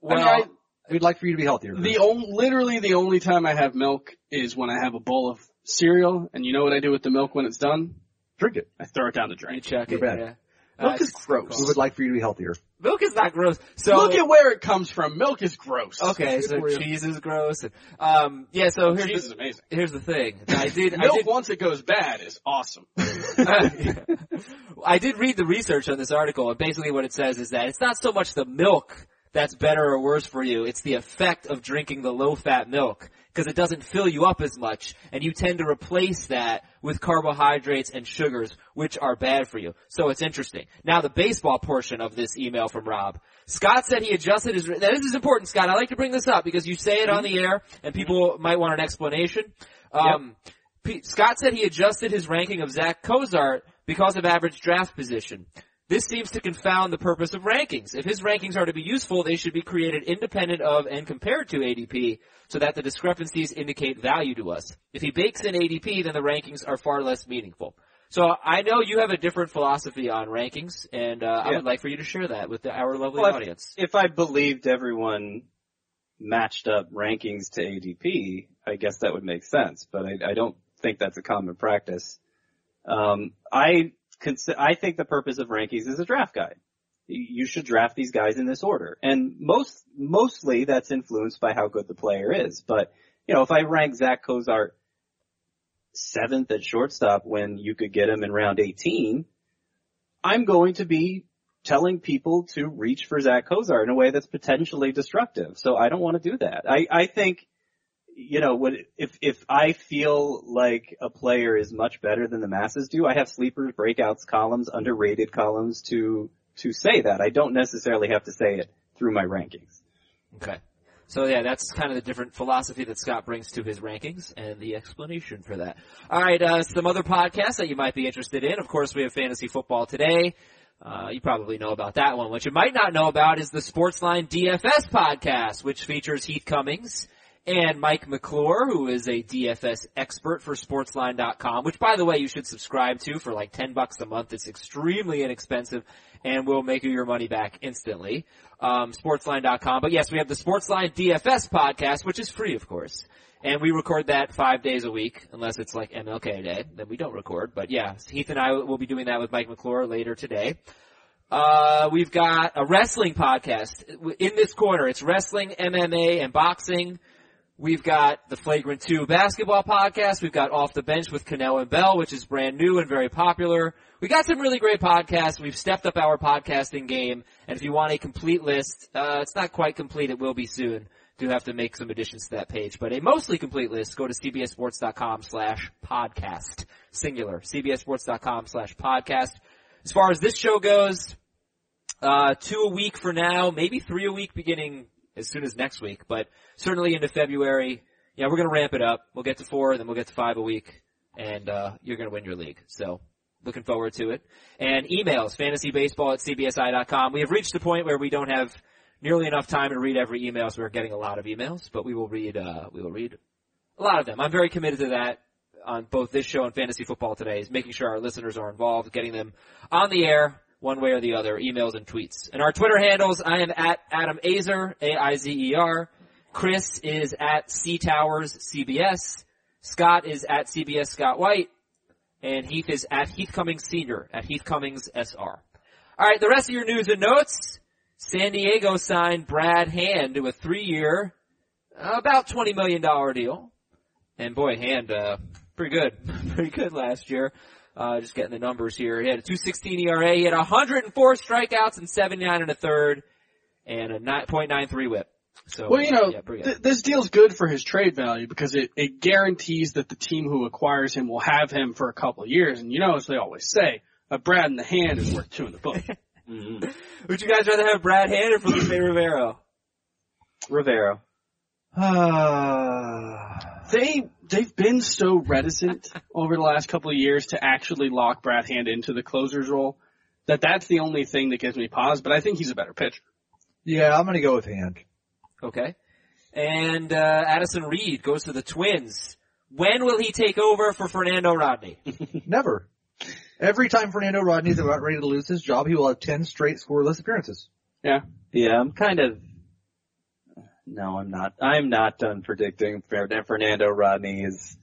Speaker 2: Well,
Speaker 4: I mean,
Speaker 3: We'd like for you to be healthier.
Speaker 4: I, the only, literally the only time I have milk is when I have a bowl of cereal, and you know what I do with the milk when it's done?
Speaker 3: Drink it.
Speaker 4: I throw it down the
Speaker 2: you
Speaker 4: drain.
Speaker 2: check
Speaker 3: You're
Speaker 2: it.
Speaker 3: bad.
Speaker 2: Yeah.
Speaker 4: Milk
Speaker 2: Uh,
Speaker 4: is gross.
Speaker 3: We would like for you to be healthier.
Speaker 2: milk is not gross. So
Speaker 4: Look at where it comes from. Milk is gross.
Speaker 2: okay,
Speaker 3: Good
Speaker 2: so
Speaker 3: for
Speaker 2: cheese is gross. And, um, yeah. So here's
Speaker 4: Cheese
Speaker 2: the,
Speaker 4: is amazing.
Speaker 2: here's the thing. I did. I
Speaker 4: Milk
Speaker 2: did
Speaker 4: once it goes bad is awesome.
Speaker 2: I did read the research on this article, and basically what it says is that it's not so much the milk that's better or worse for you, it's the effect of drinking the low-fat milk, because it doesn't fill you up as much, and you tend to replace that with carbohydrates and sugars, which are bad for you. So it's interesting. Now the baseball portion of this email from Rob. Scott said he adjusted his, now this is important, Scott, I like to bring this up, because you say it on the air, and people might want an explanation. Um, P- Scott said he adjusted his ranking of Zach Cozart because of average draft position. This seems to confound the purpose of rankings. If his rankings are to be useful, they should be created independent of and compared to ADP so that the discrepancies indicate value to us. If he bakes in ADP, then the rankings are far less meaningful. So I know you have a different philosophy on rankings, and uh, I would like for you to share that with the, our lovely
Speaker 5: Well, if-
Speaker 2: audience.
Speaker 5: If I believed everyone matched up rankings to ADP, I guess that would make sense, but I, I don't think that's a common practice. Um, I consi- I think the purpose of rankings is a draft guide. You should draft these guys in this order, and most mostly that's influenced by how good the player is. But you know, if I rank Zach Cozart seventh at shortstop when you could get him in round 18, I'm going to be telling people to reach for Zach Cozart in a way that's potentially destructive. So I don't want to do that. I, I think, you know, what, if, if I feel like a player is much better than the masses do, I have sleepers, breakouts columns, underrated columns to, to say that. I don't necessarily have to say it through my rankings.
Speaker 2: Okay. So yeah, that's kind of the different philosophy that Scott brings to his rankings and the explanation for that. All right, uh, some other podcasts that you might be interested in. Of course, we have Fantasy Football Today. Uh, you probably know about that one. What you might not know about is the Sportsline DFS podcast, which features Heath Cummings and Mike McClure, who is a DFS expert for Sportsline.com, which by the way you should subscribe to for like 10 bucks a month. It's extremely inexpensive and will make you your money back instantly. Um, Sportsline.com. But yes, we have the Sportsline DFS podcast, which is free, of course. And we record that five days a week, unless it's like MLK Day, then we don't record. But yeah, Heath and I will be doing that with Mike McClure later today. Uh, we've got a wrestling podcast in this corner. It's wrestling, MMA, and boxing We've got the Flagrant 2 basketball podcast. We've got Off the Bench with Cannell and Bell, which is brand new and very popular. We got some really great podcasts. We've stepped up our podcasting game. And if you want a complete list, uh, it's not quite complete. It will be soon. Do have to make some additions to that page, but a mostly complete list, go to cbssports.com slash podcast. Singular. cbssports.com slash podcast. As far as this show goes, uh, two a week for now, maybe three a week beginning as soon as next week, but certainly into February. Yeah, we're gonna ramp it up. We'll get to four, then we'll get to five a week, and uh, you're gonna win your league. So, looking forward to it. And emails, fantasybaseball at cbsi.com. We have reached the point where we don't have nearly enough time to read every email, so we're getting a lot of emails, but we will read, uh, we will read a lot of them. I'm very committed to that on both this show and fantasy football today is making sure our listeners are involved, getting them on the air one way or the other, emails and tweets. And our Twitter handles, I am at Adam Aizer, A-I-Z-E-R. Chris is at C Towers CBS. Scott is at CBS Scott White. And Heath is at Heath Cummings Senior, at Heath Cummings SR. Alright, the rest of your news and notes. San Diego signed Brad Hand to a three-year, about $20 million deal. And boy, Hand, uh, pretty good. pretty good last year. Uh, just getting the numbers here. He had a 216 ERA. He had 104 strikeouts and 79 and a third and a 9.93 whip. So,
Speaker 4: Well, you know,
Speaker 2: yeah,
Speaker 4: th- this deal's good for his trade value because it, it guarantees that the team who acquires him will have him for a couple of years. And you know, as they always say, a Brad in the hand is worth two in the book.
Speaker 2: Would you guys rather have Brad Hand or Felipe Rivero?
Speaker 5: Rivero.
Speaker 4: they they've been so reticent over the last couple of years to actually lock Brad Hand into the closer's role that that's the only thing that gives me pause. But I think he's a better pitcher.
Speaker 3: Yeah, I'm gonna go with Hand.
Speaker 2: Okay. And, uh, Addison Reed goes to the Twins. When will he take over for Fernando Rodney?
Speaker 3: Never. Every time Fernando Rodney's about ready to lose his job, he will have 10 straight scoreless appearances.
Speaker 4: Yeah.
Speaker 5: Yeah, I'm kind of. No, I'm not. I'm not done predicting Fer- Fernando Rodney is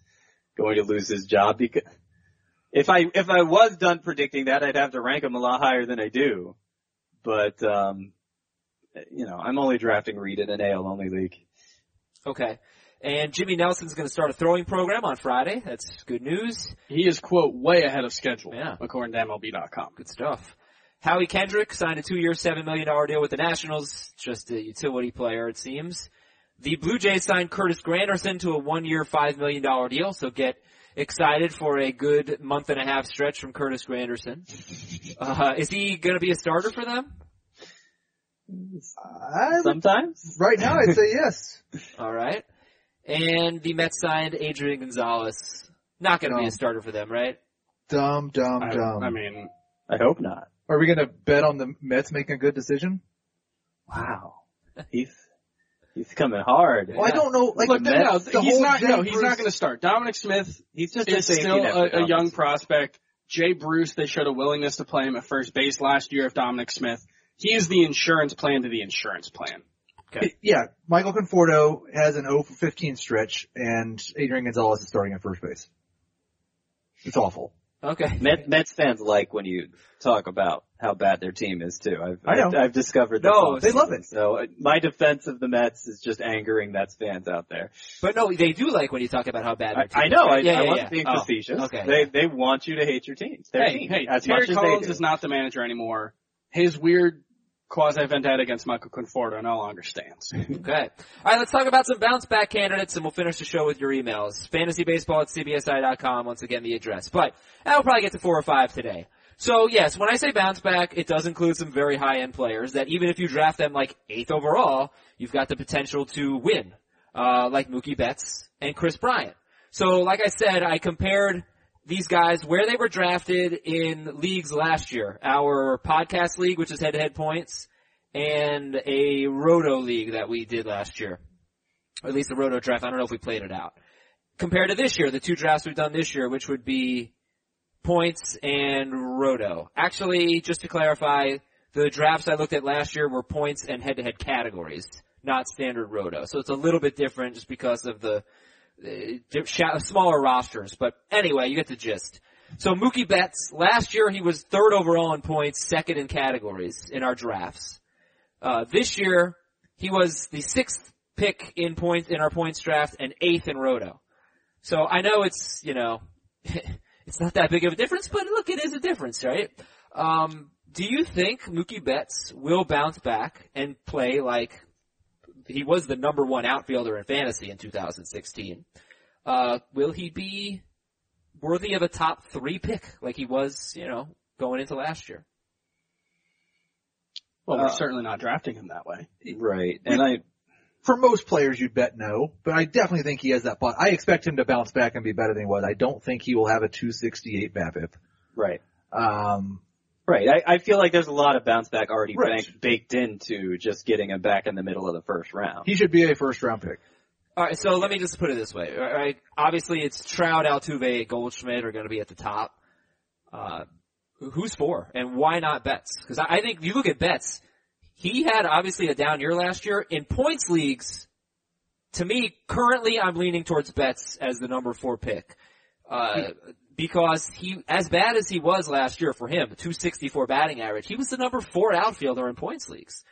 Speaker 5: going to lose his job because if I if I was done predicting that, I'd have to rank him a lot higher than I do. But um, you know, I'm only drafting Reed in an AL only league.
Speaker 2: Okay. And Jimmy Nelson's going to start a throwing program on Friday. That's good news.
Speaker 4: He is quote way ahead of schedule,
Speaker 2: Yeah.
Speaker 4: according to MLB.com.
Speaker 2: Good stuff. Howie Kendrick signed a two-year, $7 million deal with the Nationals. Just a utility player, it seems. The Blue Jays signed Curtis Granderson to a one-year, $5 million deal, so get excited for a good month and a half stretch from Curtis Granderson. Uh, is he going to be a starter for them?
Speaker 3: I,
Speaker 5: Sometimes.
Speaker 3: right now, I'd say yes.
Speaker 2: All right. And the Mets signed Adrian Gonzalez. Not going to be a starter for them, right?
Speaker 3: Dumb, dumb,
Speaker 4: I,
Speaker 3: dumb.
Speaker 4: I mean,
Speaker 5: I hope not.
Speaker 3: Are we gonna bet on the Mets making a good decision?
Speaker 5: Wow, he's he's coming hard.
Speaker 3: Well, I don't know. Like
Speaker 4: look,
Speaker 3: the Mets,
Speaker 4: no,
Speaker 3: the
Speaker 4: he's
Speaker 3: whole
Speaker 4: not.
Speaker 3: Jay
Speaker 4: No, he's not going to start. Dominic Smith
Speaker 5: He's just
Speaker 4: is
Speaker 5: a safety
Speaker 4: still
Speaker 5: net
Speaker 4: a,
Speaker 5: for
Speaker 4: a young prospect. Jay Bruce, they showed a willingness to play him at first base last year. Of Dominic Smith, he is the insurance plan to the insurance plan. Okay.
Speaker 3: Yeah, Michael Conforto has an 0 for 15 stretch, and Adrian Gonzalez is starting at first base. It's awful.
Speaker 2: Okay.
Speaker 5: Met, Mets fans like when you talk about how bad their team is too. I've,
Speaker 3: I know.
Speaker 5: I've, I've discovered this.
Speaker 2: No,
Speaker 3: they love it.
Speaker 5: So uh, my defense of the Mets is just angering Mets fans out there.
Speaker 2: But no, they do like when you talk about how bad their
Speaker 5: I,
Speaker 2: team
Speaker 5: I
Speaker 2: is,
Speaker 5: know.
Speaker 2: right?
Speaker 5: I,
Speaker 2: yeah,
Speaker 5: I
Speaker 2: yeah,
Speaker 5: wasn't
Speaker 2: yeah.
Speaker 5: being
Speaker 2: Oh,
Speaker 5: facetious.
Speaker 2: Okay.
Speaker 5: They they want you to hate your team. Their
Speaker 4: Hey,
Speaker 5: team.
Speaker 4: hey,
Speaker 5: as
Speaker 4: Terry
Speaker 5: much as
Speaker 4: Collins
Speaker 5: they do.
Speaker 4: is not the manager anymore. His weird quasi vendetta against Michael Conforto no longer stands.
Speaker 2: Okay. All right, let's talk about some bounce back candidates, and we'll finish the show with your emails. Fantasybaseball at cbsi.com. Once again, the address. But I'll probably get to four or five today. So yes, when I say bounce back, it does include some very high end players that even if you draft them like eighth overall, you've got the potential to win, uh, like Mookie Betts and Kris Bryant. So like I said, I compared these guys where they were drafted in leagues last year. Our podcast league, which is head to head points, and a roto league that we did last year. Or at least the roto draft. I don't know if we played it out. Compared to this year, the two drafts we've done this year, which would be points and roto. Actually, just to clarify, the drafts I looked at last year were points and head to head categories, not standard roto. So it's a little bit different just because of the smaller rosters. But anyway, you get the gist. So Mookie Betts, last year he was third overall in points, second in categories in our drafts. Uh, this year, he was the sixth pick in points in our points draft and eighth in roto. So I know it's you know it's not that big of a difference, but look, it is a difference, right? Um, do you think Mookie Betts will bounce back and play like he was the number one outfielder in fantasy in 2016? Uh, will he be worthy of a top three pick like he was, you know, going into last year?
Speaker 4: Well, we're
Speaker 5: Uh,
Speaker 4: certainly not drafting him that way.
Speaker 5: Right. And I,
Speaker 3: For most players, you'd bet no, but I definitely think he has that. But I expect him to bounce back and be better than he was. I don't think he will have a 268 BABIP.
Speaker 5: right.
Speaker 3: Um,
Speaker 5: Right. I, I feel like there's a lot of bounce back already
Speaker 3: Right.
Speaker 5: bank, baked into just getting him back in the middle of the first round.
Speaker 3: he should be a first round pick.
Speaker 2: All right, so let me just put it this way. All right, obviously it's Trout, Altuve, Goldschmidt are going to be at the top. Uh, who's for, and why not Betts? Because I, I think if you look at Betts, he had obviously a down year last year in points leagues. To me, currently, I'm leaning towards Betts as the number four pick. Uh, because he, as bad as he was last year for him, 264 batting average, he was the number four outfielder in points leagues.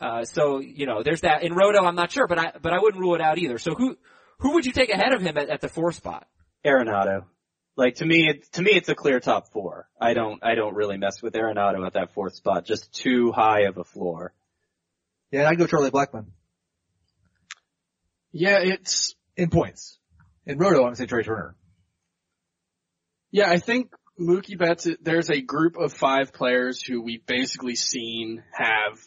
Speaker 2: Uh, so you know, there's that. In Roto, I'm not sure, but I but I wouldn't rule it out either. So who who would you take ahead of him at, at the four spot?
Speaker 5: Arenado. Like to me, it, to me, it's a clear top four. I don't, I don't really mess with Arenado at that fourth spot. Just too high of a floor.
Speaker 3: Yeah, I'd go Charlie Blackmon
Speaker 4: Yeah, it's
Speaker 3: in points. In Roto, I'm gonna say Trea Turner.
Speaker 4: Yeah, I think Mookie Betts, there's a group of five players who we've basically seen have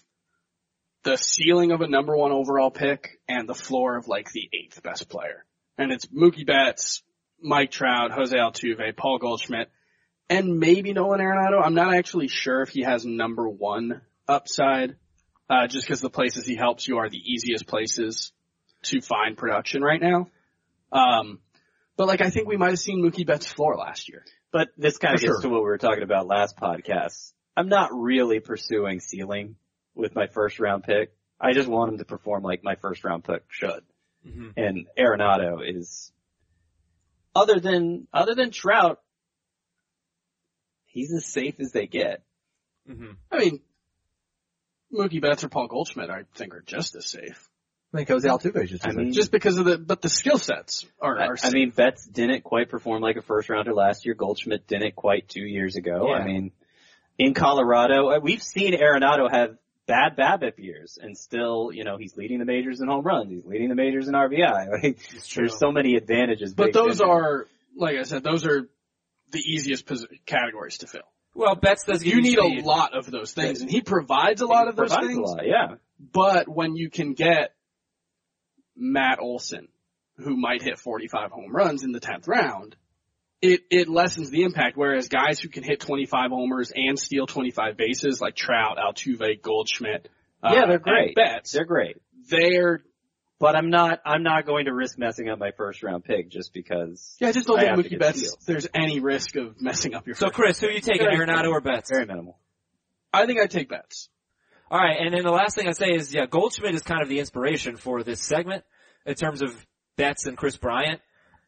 Speaker 4: the ceiling of a number one overall pick and the floor of like the eighth best player. And it's Mookie Betts, Mike Trout, Jose Altuve, Paul Goldschmidt, and maybe Nolan Arenado. I'm not actually sure if he has number one upside, uh, just because the places he helps you are the easiest places to find production right now. Um, but like I think we might have seen Mookie Betts' floor last year.
Speaker 5: But this kind of
Speaker 3: For
Speaker 5: gets
Speaker 3: sure.
Speaker 5: to what we were talking about last podcast. I'm not really pursuing ceiling with my first round pick. I just want him to perform like my first round pick should.
Speaker 2: Mhm.
Speaker 5: And Arenado is, other than, other than Trout, he's as safe as they get.
Speaker 2: Mm-hmm.
Speaker 4: I mean, Mookie Betts or Paul Goldschmidt, I think, are just as safe.
Speaker 3: I think Jose Altuve is just.
Speaker 5: I mean.
Speaker 4: Just because of the, but the skill sets are,
Speaker 5: I,
Speaker 4: are
Speaker 5: I mean, Betts didn't quite perform like a first rounder last year. Goldschmidt didn't quite two years ago.
Speaker 2: Yeah.
Speaker 5: I mean, in Colorado, uh, we've seen Arenado have bad BABIP years and still, you know, he's leading the majors in home runs. He's leading the majors in RBI. Like, there's so many advantages.
Speaker 4: but those are, like I said, those are the easiest posi- categories to fill.
Speaker 2: Well, Betts does
Speaker 4: You need
Speaker 2: speed.
Speaker 4: a lot of those things, and he provides a lot of those
Speaker 5: Provides a
Speaker 4: things.
Speaker 5: lot, yeah.
Speaker 4: But when you can get Matt Olson, who might hit 45 home runs in the 10th round, it, it lessens the impact. Whereas guys who can hit 25 homers and steal 25 bases, like Trout, Altuve, Goldschmidt, uh,
Speaker 5: Yeah, they're great.
Speaker 4: Betts,
Speaker 5: They're great.
Speaker 4: they're,
Speaker 5: But I'm not, I'm not going to risk messing up my first round pick just because.
Speaker 4: yeah, I just don't
Speaker 5: I
Speaker 4: think
Speaker 5: have to
Speaker 4: Mookie Betts,
Speaker 5: steals.
Speaker 4: there's any risk of messing up your
Speaker 2: So
Speaker 4: first.
Speaker 2: Chris, who are you taking,
Speaker 5: Very
Speaker 2: Arenado or Betts?
Speaker 5: Very minimal.
Speaker 4: I think I'd take Betts.
Speaker 2: All right, and then the last thing I say is, yeah, Goldschmidt is kind of the inspiration for this segment in terms of Betts and Kris Bryant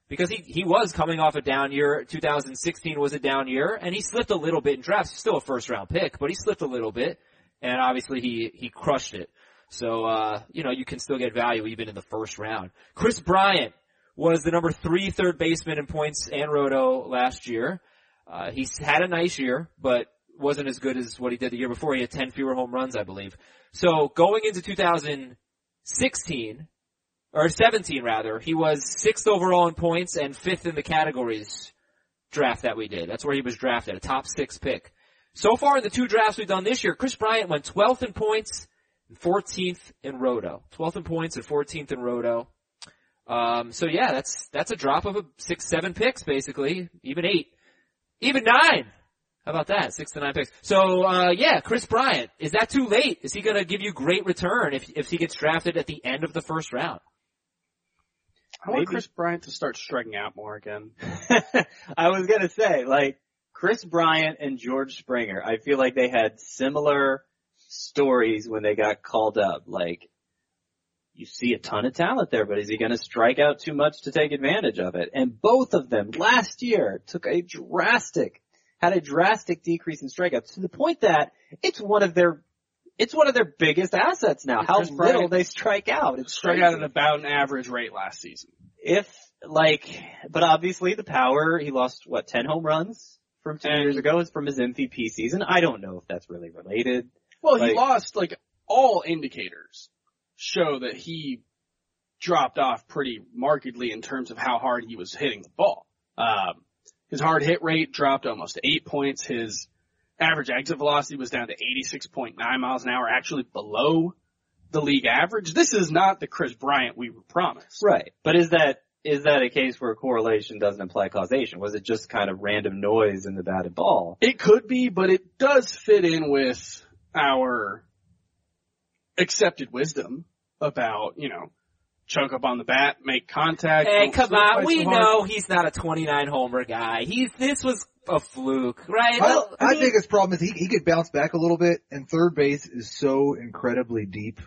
Speaker 2: because he he was coming off a down year. 2016 was a down year, and he slipped a little bit in drafts. He's still a first round pick, but he slipped a little bit, and obviously he he crushed it. So uh, you know you can still get value even in the first round. Kris Bryant was the number three third baseman in points and roto last year. Uh, he's had a nice year, but wasn't as good as what he did the year before. He had 10 fewer home runs, I believe. So going into 2016, or 17 rather, he was sixth overall in points and fifth in the categories draft that we did. That's where he was drafted, a top six pick. So far in the two drafts we've done this year, Kris Bryant went 12th in points and 14th in roto. 12th in points and 14th in roto. Um, so yeah, that's, that's a drop of a six, seven picks basically, even eight, even nine. How about that? Six to nine picks. So, uh, yeah, Kris Bryant. Is that too late? Is he gonna give you great return if, if he gets drafted at the end of the first round?
Speaker 4: I want
Speaker 5: Maybe.
Speaker 4: Kris Bryant to start striking out more again.
Speaker 5: I was gonna say, like, Kris Bryant and George Springer, I feel like they had similar stories when they got called up. Like, you see a ton of talent there, but is he gonna strike out too much to take advantage of it? And both of them last year took a drastic, had a drastic decrease in strikeouts to the point that it's one of their it's one of their biggest assets now. How little they strike out. It's crazy.
Speaker 4: out at about an average rate last season.
Speaker 5: if like, but obviously the power, he lost what, 10 home runs from two
Speaker 4: And-
Speaker 5: years ago is from his MVP season. I don't know if that's really related.
Speaker 4: Well, he lost like all indicators show that he dropped off pretty markedly in terms of how hard he was hitting the ball. Um, his hard hit rate dropped almost eight points. His average exit velocity was down to 86.9 miles an hour, actually below the league average. This is not the Kris Bryant we were promised.
Speaker 5: Right. But is that, is that a case where correlation doesn't imply causation? Was it just kind of random noise in the batted ball?
Speaker 4: It could be, but it does fit in with our accepted wisdom about, you know, choke up on the bat, make contact.
Speaker 2: Hey, come on. We
Speaker 4: so hard.
Speaker 2: know he's not a 29 homer guy. He's, this was a fluke, right?
Speaker 3: My,
Speaker 2: I
Speaker 3: my
Speaker 2: mean-
Speaker 3: biggest problem is he, he could bounce back a little bit, and third base is so incredibly deep.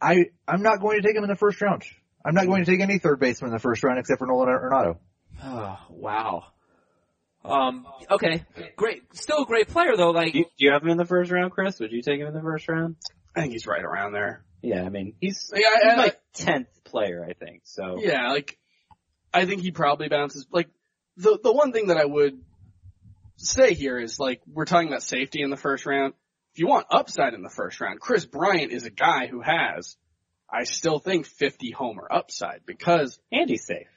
Speaker 3: I I'm not going to take him in the first round. I'm not going to take any third baseman in the first round except for Nolan Arenado.
Speaker 2: Oh, wow. Um, okay. Great. Still a great player though, like,
Speaker 5: Do you, do you have him in the first round, Chris? Would you take him in the first round?
Speaker 4: I think he's right around there.
Speaker 5: Yeah, I mean, he's,
Speaker 4: Like, I-
Speaker 5: he's
Speaker 4: I-
Speaker 5: my tenth player, I think. So
Speaker 4: Yeah, like I think he probably bounces. Like the the one thing that I would say here is like we're talking about safety in the first round. If you want upside in the first round, Kris Bryant is a guy who has, I still think, 50 homer upside because
Speaker 5: Andy's safe.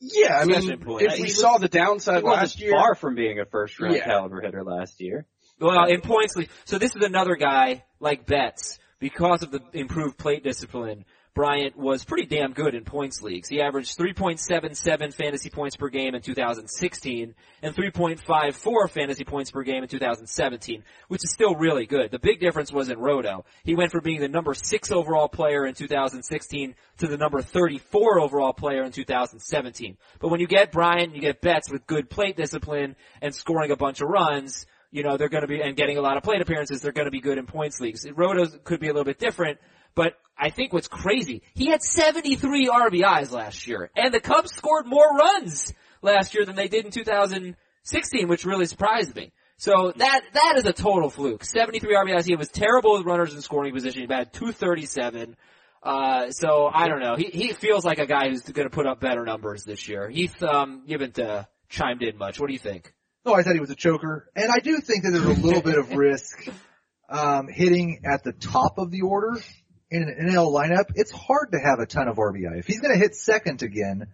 Speaker 4: yeah, I mean, if
Speaker 5: He
Speaker 4: we
Speaker 5: was-
Speaker 4: saw the downside
Speaker 5: wasn't
Speaker 4: last year,
Speaker 5: far from being a first round
Speaker 4: Yeah.
Speaker 5: caliber hitter last year.
Speaker 2: well, in points league. So this is another guy like Betts because of the improved plate discipline. Bryant was pretty damn good in points leagues. He averaged 3.77 fantasy points per game in 2016 and 3.54 fantasy points per game in 2017, which is still really good. The big difference was in Roto. He went from being the number 6 overall player in 2016 to the number 34 overall player in 2017. But when you get Bryant, you get Betts with good plate discipline and scoring a bunch of runs, you know, they're going to be, and getting a lot of plate appearances, they're going to be good in points leagues. Rotos could be a little bit different, but I think what's crazy, he had 73 RBIs last year, and the Cubs scored more runs last year than they did in 2016, which really surprised me. So that, that is a total fluke. 73 RBIs, he was terrible with runners in scoring position, he batted 237. Uh, so I don't know. He, he feels like a guy who's going to put up better numbers this year. Heath, um, you haven't, uh, chimed in much. What do you think?
Speaker 3: No, I said he was a choker, and I do think that there's a little bit of risk um, hitting at the top of the order in an NL lineup. It's hard to have a ton of RBI. If he's going to hit second again,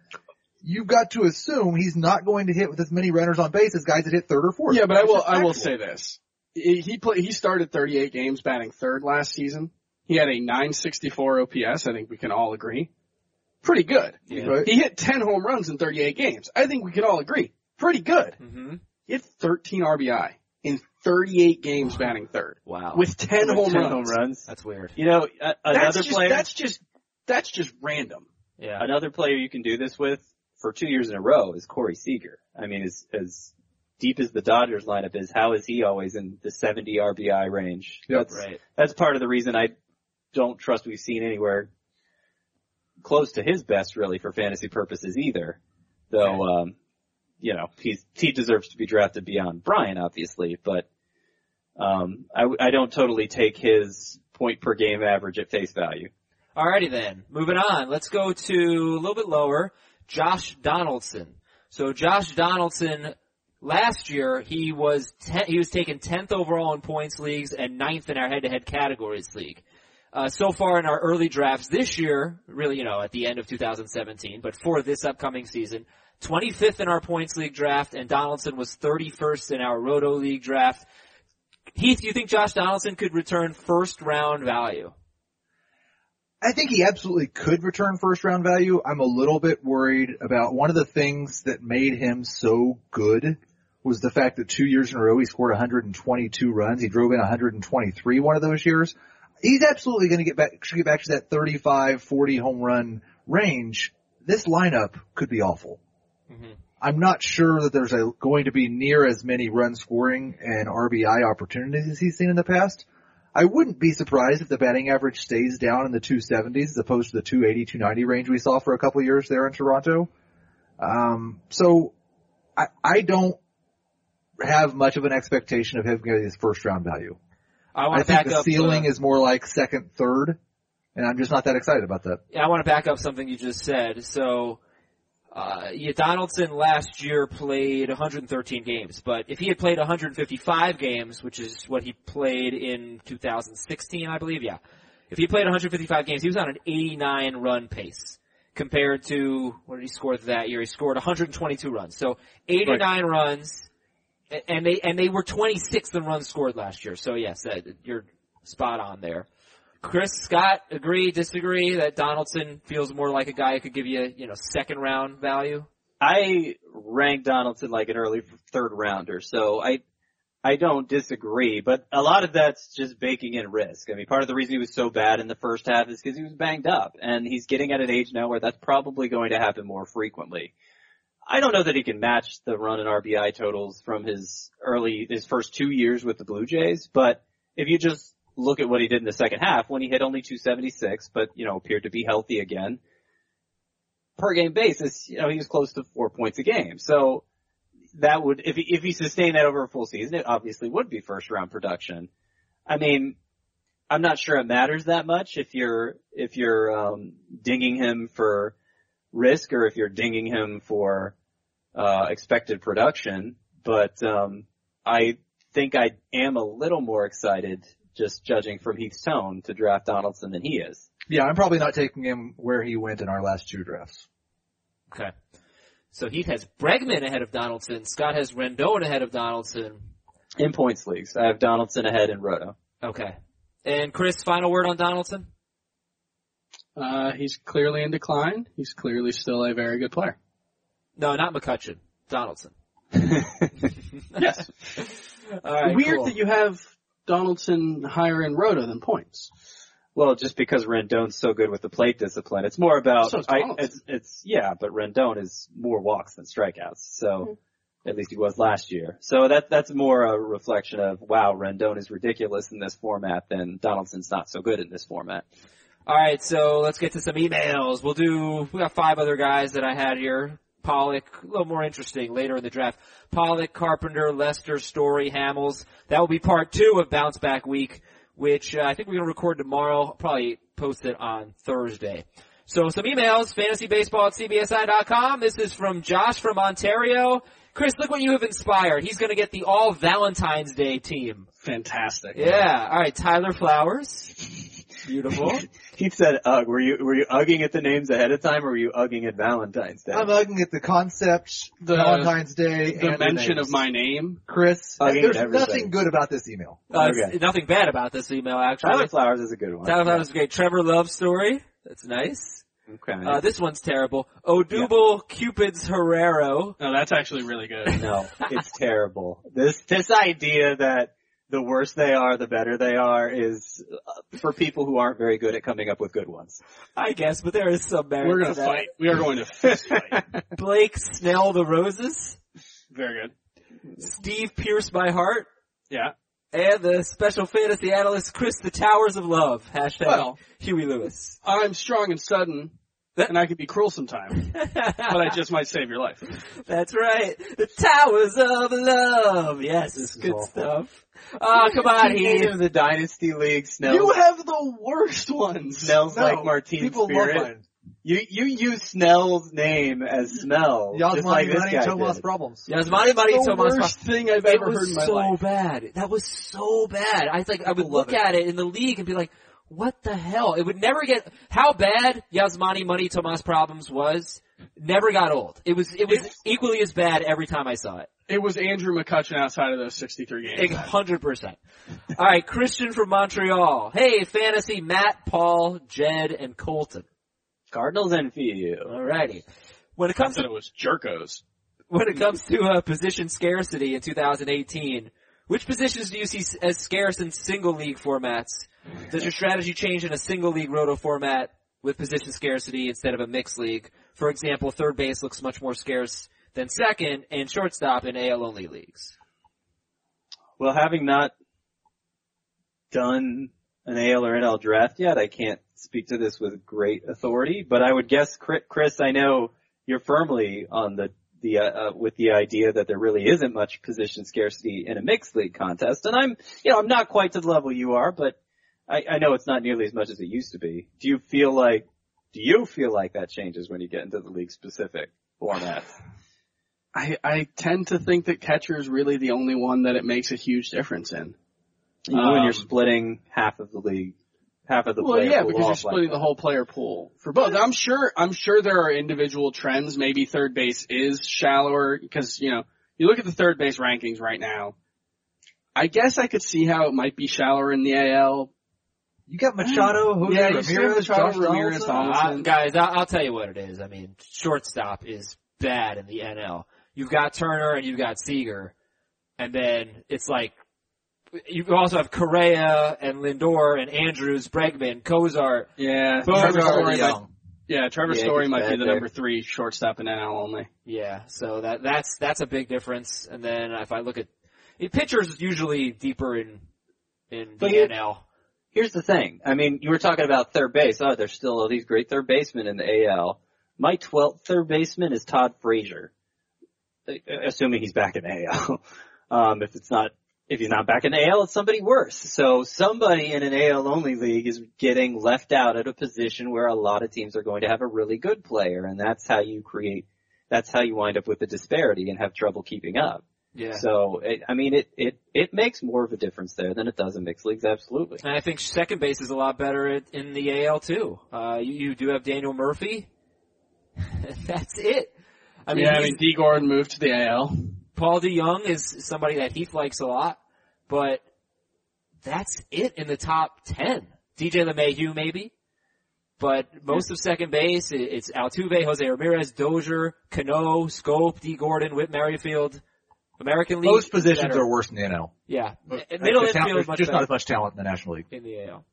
Speaker 3: you've got to assume he's not going to hit with as many runners on base as guys that hit third or fourth.
Speaker 4: Yeah, but I will I will say this. He he play, he started 38 games batting third last season. He had a 964 OPS. I think we can all agree. Pretty good.
Speaker 2: Yeah.
Speaker 4: He hit 10 home runs in 38 games. I think we can all agree. Pretty good.
Speaker 2: Mm-hmm.
Speaker 4: He had 13 RBI in 38 games batting third
Speaker 2: Wow.
Speaker 4: with 10
Speaker 5: With
Speaker 4: home
Speaker 5: 10
Speaker 4: runs.
Speaker 5: home runs.
Speaker 2: That's weird.
Speaker 5: You know, a-
Speaker 4: That's
Speaker 5: another
Speaker 4: just,
Speaker 5: player,
Speaker 4: that's just that's just random.
Speaker 2: Yeah.
Speaker 5: another player you can do this with for two years in a row is Corey Seager. I mean, as, as deep as the Dodgers lineup is, how is he always in the 70 RBI range?
Speaker 3: Yep.
Speaker 5: That's,
Speaker 2: Right.
Speaker 5: that's part of the reason I don't trust we've seen anywhere close to his best really for fantasy purposes either. Though, um, you know, he's, he deserves to be drafted beyond Brian, obviously, but, um, I, I don't totally take his point per game average at face value.
Speaker 2: Alrighty then, moving on. Let's go to a little bit lower. Josh Donaldson. So Josh Donaldson, last year he was ten, he was taken tenth overall in points leagues and ninth in our head-to-head categories league. Uh, so far in our early drafts this year, really, you know, at the end of 2017, but for this upcoming season, 25th in our points league draft, and Donaldson was 31st in our Roto league draft. Heath, do you think Josh Donaldson could return first round value?
Speaker 3: I think he absolutely could return first round value. I'm a little bit worried about one of the things that made him so good was the fact that two years in a row he scored 122 runs. He drove in 123 one of those years. He's absolutely going to get back, should get back to that 35, 40 home run range. This lineup could be awful. I'm not sure that there's a, going to be near as many run scoring and RBI opportunities as he's seen in the past. I wouldn't be surprised if the batting average stays down in the 270s as opposed to the 280, 290 range we saw for a couple years there in Toronto. Um, so I, I don't have much of an expectation of him getting his first round value.
Speaker 2: I
Speaker 3: I think the ceiling
Speaker 2: uh,
Speaker 3: is more like second, third, and I'm just not that excited about that.
Speaker 2: Yeah, I want to back up something you just said. So, uh, yeah, Donaldson last year played 113 games, but if he had played 155 games, which is what he played in 2016, I believe, yeah. If he played 155 games, he was on an 89 run pace compared to, what did he score that year? He scored 122 runs. So 89 runs, and they, and they were 26th in runs scored last year. So yes, that, you're spot on there. Chris Scott agree, disagree that Donaldson feels more like a guy who could give you, you know, second round value.
Speaker 5: I rank Donaldson like an early third rounder, so I I don't disagree, but a lot of that's just baking in risk. I mean, part of the reason he was so bad in the first half is because he was banged up, and he's getting at an age now where that's probably going to happen more frequently. I don't know that he can match the run and RBI totals from his early, his first two years with the Blue Jays, but if you just look at what he did in the second half when he hit only 276, but, you know, appeared to be healthy again, per game basis, you know, he was close to four points a game. So that would, if he, if he sustained that over a full season, it obviously would be first round production. I mean, I'm not sure it matters that much if you're, if you're, um, dinging him for risk or if you're dinging him for, uh, expected production, but, um, I think I am a little more excited just judging from Heath's tone to draft Donaldson than he is.
Speaker 3: Yeah, I'm probably not taking him where he went in our last two drafts.
Speaker 2: Okay. So Heath has Bregman ahead of Donaldson. Scott has Rendon ahead of Donaldson.
Speaker 5: In points leagues, I have Donaldson ahead in Roto.
Speaker 2: Okay. And Chris, final word on Donaldson?
Speaker 4: Uh, he's clearly in decline. He's clearly still a very good player.
Speaker 2: No, not McCutchen. Donaldson.
Speaker 4: Yes.
Speaker 2: All right.
Speaker 4: Weird
Speaker 2: cool.
Speaker 4: that you have Donaldson higher in Roto than points.
Speaker 5: Well, just because Rendon's so good with the plate discipline, it's more about.
Speaker 4: So is
Speaker 5: I, it's, it's yeah, but Rendon is more walks than strikeouts. So mm-hmm. at least he was last year. So that that's more a reflection of wow, Rendon is ridiculous in this format than Donaldson's not so good in this format.
Speaker 2: All right, so let's get to some emails. We'll do. We got five other guys that I had here. Pollock, a little more interesting later in the draft. Pollock, Carpenter, Lester, Story, Hamels. That will be part two of Bounce Back Week, which uh, I think we're going to record tomorrow. I'll probably post it on Thursday. So some emails, fantasybaseball at cbsi.com. This is from Josh from Ontario. Chris, look what you have inspired. He's going to get the all Valentine's Day team.
Speaker 4: Fantastic.
Speaker 2: Yeah. All right, Tyler Flowers. Beautiful.
Speaker 5: He said "ugh." Were you were you ugging at the names ahead of time, or were you ugging at Valentine's Day?
Speaker 3: I'm looking at the concept,
Speaker 4: The-
Speaker 3: Valentine's Day,
Speaker 4: The
Speaker 3: and
Speaker 4: mention
Speaker 3: names.
Speaker 4: of my name.
Speaker 3: Chris.
Speaker 5: Hugging
Speaker 3: There's
Speaker 5: everything.
Speaker 3: nothing good about this email.
Speaker 2: Uh,
Speaker 5: Okay.
Speaker 2: nothing bad about this email, actually.
Speaker 5: Tyler Flowers is a good one.
Speaker 2: Tyler Flowers is great. Trevor Love story. That's nice.
Speaker 5: Okay.
Speaker 2: Uh, this one's terrible. Odubel Cupid's Herrera.
Speaker 4: No, that's actually really good.
Speaker 5: No, it's terrible. This this idea that the worse they are, the better they are is uh, for people who aren't very good at coming up with good ones.
Speaker 2: I guess, but there is some merit
Speaker 4: We're gonna
Speaker 2: that.
Speaker 4: fight. We are going to fist fight.
Speaker 2: Blake Snell the Roses.
Speaker 4: Very good.
Speaker 2: Steve Pierce my heart.
Speaker 4: Yeah.
Speaker 2: And the special fantasy analyst Chris the Towers of Love. Hashtag
Speaker 4: Well.
Speaker 2: Huey Lewis.
Speaker 4: I'm strong and sudden, and I can be cruel sometimes, but I just might save your life.
Speaker 2: That's right. The Towers of Love. Yes,
Speaker 3: This is
Speaker 2: good
Speaker 3: awful.
Speaker 2: stuff. Oh, come on,
Speaker 5: He
Speaker 2: Heath.
Speaker 5: of the Dynasty League smells,
Speaker 4: You have the worst ones.
Speaker 5: smells
Speaker 3: No,
Speaker 5: like Martine
Speaker 3: People
Speaker 5: Spirit.
Speaker 3: love mine.
Speaker 5: You you use Snell's name as smell, just
Speaker 3: Yasmany
Speaker 5: like this
Speaker 3: Rani,
Speaker 5: guy
Speaker 3: Tomas
Speaker 5: did.
Speaker 3: problems.
Speaker 2: Yasmany Money
Speaker 4: the
Speaker 2: Tomas
Speaker 4: worst thing I've
Speaker 2: It
Speaker 4: ever heard
Speaker 2: was
Speaker 4: in my
Speaker 2: so
Speaker 4: life.
Speaker 2: bad. That was so bad. I like I would
Speaker 3: People
Speaker 2: look
Speaker 3: it.
Speaker 2: at it in the league and be like, "What the hell?" It would never get how bad Yasmany Money Tomas problems was. Never got old. It was it was
Speaker 4: It's-
Speaker 2: equally as bad every time I saw it.
Speaker 4: It was Andrew McCutchen outside of those 63 games.
Speaker 2: hundred percent. All right, Christian from Montreal. Hey, fantasy Matt, Paul, Jed, and Kolten.
Speaker 5: Cardinals envy you.
Speaker 2: Alrighty. When it comes
Speaker 4: said
Speaker 2: to
Speaker 4: it was Gyorkos.
Speaker 2: when it comes to uh, position scarcity in 2018, which positions do you see as scarce in single league formats? Does your strategy change in a single league roto format with position scarcity instead of a mixed league? For example, third base looks much more scarce than second, and shortstop in AL only leagues.
Speaker 5: Well, having not done an AL or NL draft yet, I can't speak to this with great authority, but I would guess, Chris, I know you're firmly on the, the uh, uh, with the idea that there really isn't much position scarcity in a mixed league contest. And I'm, you know, I'm not quite to the level you are, but I, I know it's not nearly as much as it used to be. Do you feel like, do you feel like that changes when you get into the league specific formats?
Speaker 4: I, I tend to think that catcher is really the only one that it makes a huge difference in.
Speaker 5: You know, when
Speaker 4: Um,
Speaker 5: you're splitting half of the league, half of the
Speaker 4: Well,
Speaker 5: player
Speaker 4: yeah,
Speaker 5: pool
Speaker 4: because you're
Speaker 5: off like
Speaker 4: splitting the whole player pool for both. I'm sure, I'm sure there are individual trends. Maybe third base is shallower because, you know, you look at the third base rankings right now. I guess I could see how it might be shallower in the AL.
Speaker 3: You got Machado, Jose
Speaker 4: Yeah, you still have
Speaker 3: Ramirez,
Speaker 4: Machado,
Speaker 3: Josh
Speaker 4: Ramirez,
Speaker 3: Donaldson.
Speaker 4: Donaldson.
Speaker 2: Uh, guys, I'll, I'll tell you what it is. I mean, shortstop is bad in the NL. You've got Turner and you've got Seager, and then it's like you also have Correa and Lindor and Andrus, Bregman, Cozart.
Speaker 4: Yeah,
Speaker 2: Both
Speaker 4: Trevor Story
Speaker 3: young.
Speaker 4: might, yeah, Trevor
Speaker 5: Yeah,
Speaker 4: Story might be the
Speaker 5: there.
Speaker 4: number three shortstop in NL only.
Speaker 2: Yeah, so that that's that's a big difference. And then if I look at it, pitchers usually deeper in in the
Speaker 5: But you-
Speaker 2: NL.
Speaker 5: Here's the thing. I mean, you were talking about third base. Oh, there's still all these great third basemen in the AL. My 12th third baseman is Todd Frazier. Uh, Assuming he's back in the AL. Um, if it's not, if he's not back in the AL, it's somebody worse. So somebody in an AL only league is getting left out at a position where a lot of teams are going to have a really good player, and that's how you create, that's how you wind up with the disparity and have trouble keeping up.
Speaker 2: Yeah.
Speaker 5: So, it, I mean, it, it, it makes more of a difference there than it does in mixed leagues, absolutely.
Speaker 2: And I think second base is a lot better at, in the AL too. Uh, you, you do have Daniel Murphy. That's it. I mean,
Speaker 4: yeah, I mean, D. Gordon moved to the AL.
Speaker 2: Paul DeJong is somebody that Heath likes a lot, but that's it in the top 10. DJ LeMahieu maybe, but most of second base, it's Altuve, Jose Ramirez, Dozier, Cano, Schoop, D. Gordon, Whit Merrifield, American League.
Speaker 3: Most positions are worse than the NL.
Speaker 2: Yeah.
Speaker 3: But
Speaker 2: Middle infield is much
Speaker 3: just
Speaker 2: better
Speaker 3: not as much talent in the National League.
Speaker 2: in the AL.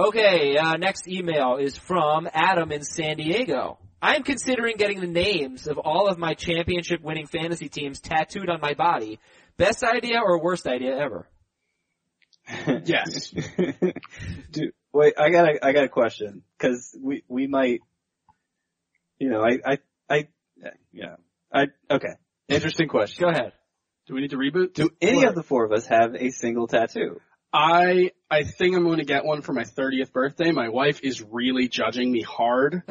Speaker 2: Okay, uh, next email is from Adam in San Diego. I am considering getting the names of all of my championship winning fantasy teams tattooed on my body. Best idea or worst idea ever?
Speaker 4: Yes.
Speaker 5: Dude, wait, I got a, I got a question because we we might, you know, I I I yeah, I okay. Interesting question.
Speaker 2: Go ahead.
Speaker 4: Do we need to reboot?
Speaker 5: Do any
Speaker 4: What?
Speaker 5: of the four of us have a single tattoo?
Speaker 4: I I think I'm going to get one for my 30th birthday. My wife is really judging me hard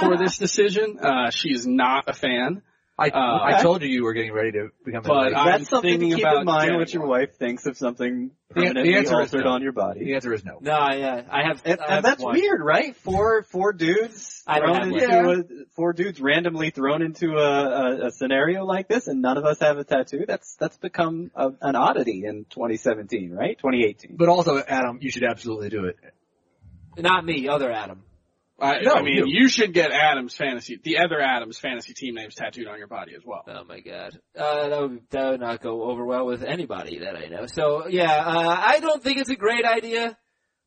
Speaker 4: for this decision. Uh, she is not a fan.
Speaker 3: I
Speaker 4: Uh,
Speaker 3: I told you you were getting ready to become a
Speaker 4: But
Speaker 3: league.
Speaker 4: I'm
Speaker 5: That's something to
Speaker 4: thinking
Speaker 5: keep
Speaker 4: about
Speaker 5: in mind what your
Speaker 4: one.
Speaker 5: wife thinks of something
Speaker 3: The- the
Speaker 5: permanently
Speaker 3: answer is
Speaker 5: altered
Speaker 3: no.
Speaker 5: on your body.
Speaker 3: The answer is no.
Speaker 2: No, yeah, I have.
Speaker 5: And,
Speaker 2: I have
Speaker 5: and that's
Speaker 2: one.
Speaker 5: weird, right? Four four dudes
Speaker 2: I don't
Speaker 5: thrown
Speaker 2: have
Speaker 5: into a four dudes randomly thrown into a, a, a scenario like this, and none of us have a tattoo. That's that's become a, an oddity in 2017, right? 2018.
Speaker 3: But also, Adam, you should absolutely do it.
Speaker 2: Not me, other Adam.
Speaker 4: I,
Speaker 3: No,
Speaker 4: I mean,
Speaker 3: you.
Speaker 4: you should get Adam's fantasy, the other Adam's fantasy team names tattooed on your body as well.
Speaker 2: Oh my god. Uh, that would, that would not go over well with anybody that I know. So yeah, uh, I don't think it's a great idea,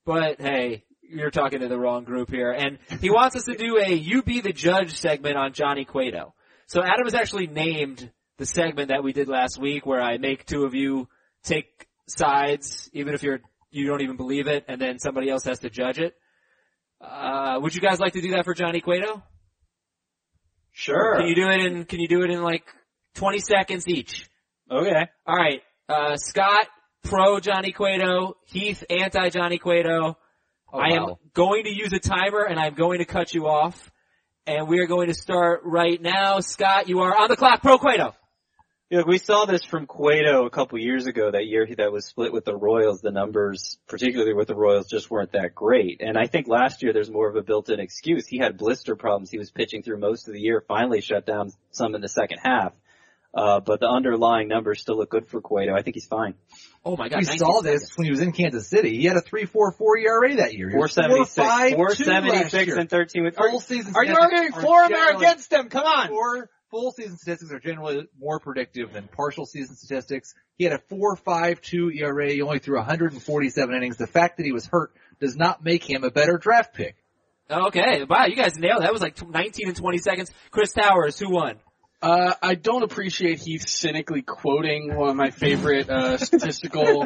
Speaker 2: but hey, you're talking to the wrong group here. And he wants us to do a You Be the Judge segment on Johnny Cueto. So Adam has actually named the segment that we did last week where I make two of you take sides, even if you're, you don't even believe it, and then somebody else has to judge it. Uh, would you guys like to do that for Johnny Cueto?
Speaker 5: Sure.
Speaker 2: Can you do it in, can you do it in like 20 seconds each?
Speaker 5: okay.
Speaker 2: All right, uh, Scott, pro Johnny Cueto, Heath, anti Johnny Cueto.
Speaker 3: Oh,
Speaker 2: I am
Speaker 3: wow.
Speaker 2: going to use a timer and I'm going to cut you off. And we are going to start right now. Scott, you are on the clock, pro Cueto.
Speaker 5: Yeah, we saw this from Cueto a couple years ago. That year that was split with the Royals, the numbers, particularly with the Royals, just weren't that great. And I think last year there's more of a built-in excuse. He had blister problems. He was pitching through most of the year. Finally shut down some in the second half. Uh, but the underlying numbers still look good for Cueto. I think he's fine.
Speaker 2: Oh my god,
Speaker 3: We
Speaker 2: 19
Speaker 3: saw
Speaker 2: seconds.
Speaker 3: this when he was in Kansas City. He had a 3.44 ERA that year. He was
Speaker 5: 476,
Speaker 3: 4.52
Speaker 5: 476 and 13 with,
Speaker 3: Full season
Speaker 5: are you
Speaker 3: statistics
Speaker 5: arguing
Speaker 3: are
Speaker 5: for him or against him? Come on.
Speaker 3: Four full season statistics are generally more predictive than partial season statistics. He had a 4.52 ERA. He only threw 147 innings. The fact that he was hurt does not make him a better draft pick.
Speaker 2: Okay, wow, you guys nailed it. That was like tw- 19 and 20 seconds. Chris Towers, who won?
Speaker 4: Uh, I don't appreciate Heath cynically quoting one of my favorite uh, statistical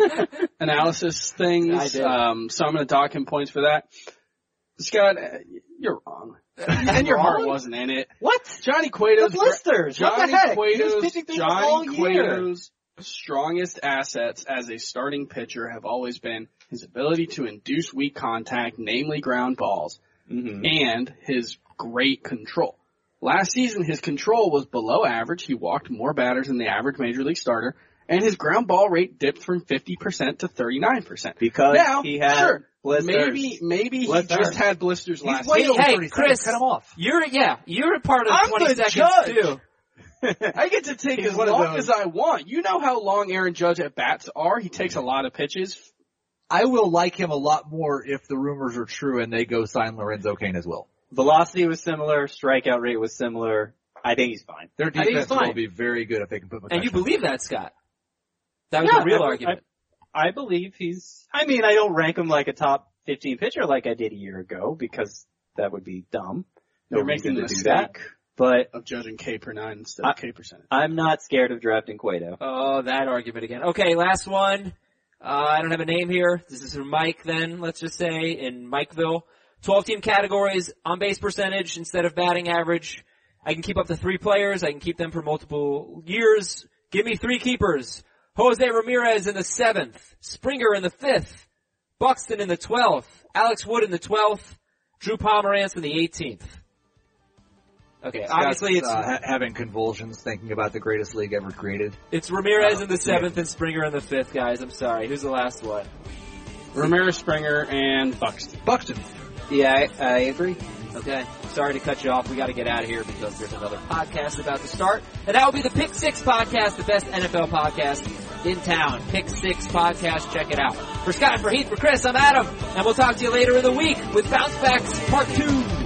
Speaker 4: analysis
Speaker 2: I
Speaker 4: things. Um, so I'm going to dock him points for that. Scott, uh, you're wrong. and your heart wasn't in it.
Speaker 5: What?
Speaker 4: Johnny Cueto's
Speaker 5: The blisters. What
Speaker 4: Johnny
Speaker 5: heck?
Speaker 4: Cueto's
Speaker 5: pitching through this
Speaker 4: Johnny. Cueto's strongest assets as a starting pitcher have always been his ability to induce weak contact, namely ground balls,
Speaker 5: Mm-hmm.
Speaker 4: and his great control. Last season, his control was below average. He walked more batters than the average major league starter, and his ground ball rate dipped from 50% to 39%.
Speaker 5: Because
Speaker 4: now,
Speaker 5: he had
Speaker 4: sure,
Speaker 5: blisters.
Speaker 4: maybe maybe he just had blisters last season.
Speaker 2: Hey,
Speaker 3: 30
Speaker 2: Chris.
Speaker 3: Cut him off.
Speaker 2: You're yeah, you're a part of
Speaker 4: I'm
Speaker 2: 20
Speaker 4: the
Speaker 2: seconds
Speaker 4: judge.
Speaker 2: too.
Speaker 4: I get to take
Speaker 5: He's
Speaker 4: as long as I want. You know how long Aaron Judge at bats are. He takes a lot of pitches.
Speaker 3: I will like him a lot more if the rumors are true and they go sign Lorenzo Cain as well.
Speaker 5: Velocity was similar, strikeout rate was similar. I think he's fine.
Speaker 3: Their
Speaker 2: I think he's
Speaker 3: defense
Speaker 2: fine.
Speaker 3: will be very good if they can put McCutchen.
Speaker 2: And you believe that, Scott? That was
Speaker 5: Yeah,
Speaker 2: a real
Speaker 5: I-
Speaker 2: argument.
Speaker 5: I believe he's, I mean, I don't rank him like a top 15 pitcher like I did a year ago because that would be dumb. No
Speaker 4: They're
Speaker 5: reason
Speaker 4: making
Speaker 5: to
Speaker 4: the
Speaker 5: do that.
Speaker 4: mistake
Speaker 5: But
Speaker 4: of judging K per nine instead of
Speaker 5: I-
Speaker 4: K percentage.
Speaker 5: I'm not scared of drafting Cueto.
Speaker 2: Oh, that argument again. Okay, last one. Uh, I don't have a name here. This is from Mike then, let's just say, in Mikeville. 12 team categories, on base percentage instead of batting average. I can keep up to three players. I can keep them for multiple years. Give me three keepers. Jose Ramirez in the seventh. Springer in the fifth. Buxton in the twelfth. Alex Wood in the twelfth. Drew Pomeranz in the eighteenth. Okay, obviously it's,
Speaker 3: uh, ha- having convulsions thinking about the greatest league ever created.
Speaker 2: it's Ramirez in the seventh and Springer in the fifth, guys. I'm sorry. Who's the last one?
Speaker 4: Ramirez, Springer, and Buxton.
Speaker 3: Buxton.
Speaker 5: Yeah, I, I agree.
Speaker 2: Okay. Sorry to cut you off. We got to get out of here because there's another podcast about to start. And that will be the Pick Six podcast, the best NFL podcast in town. Pick Six podcast. Check it out. For Scott, for Heath, for Chris, I'm Adam. And we'll talk to you later in the week with Bounce Backs Part 2.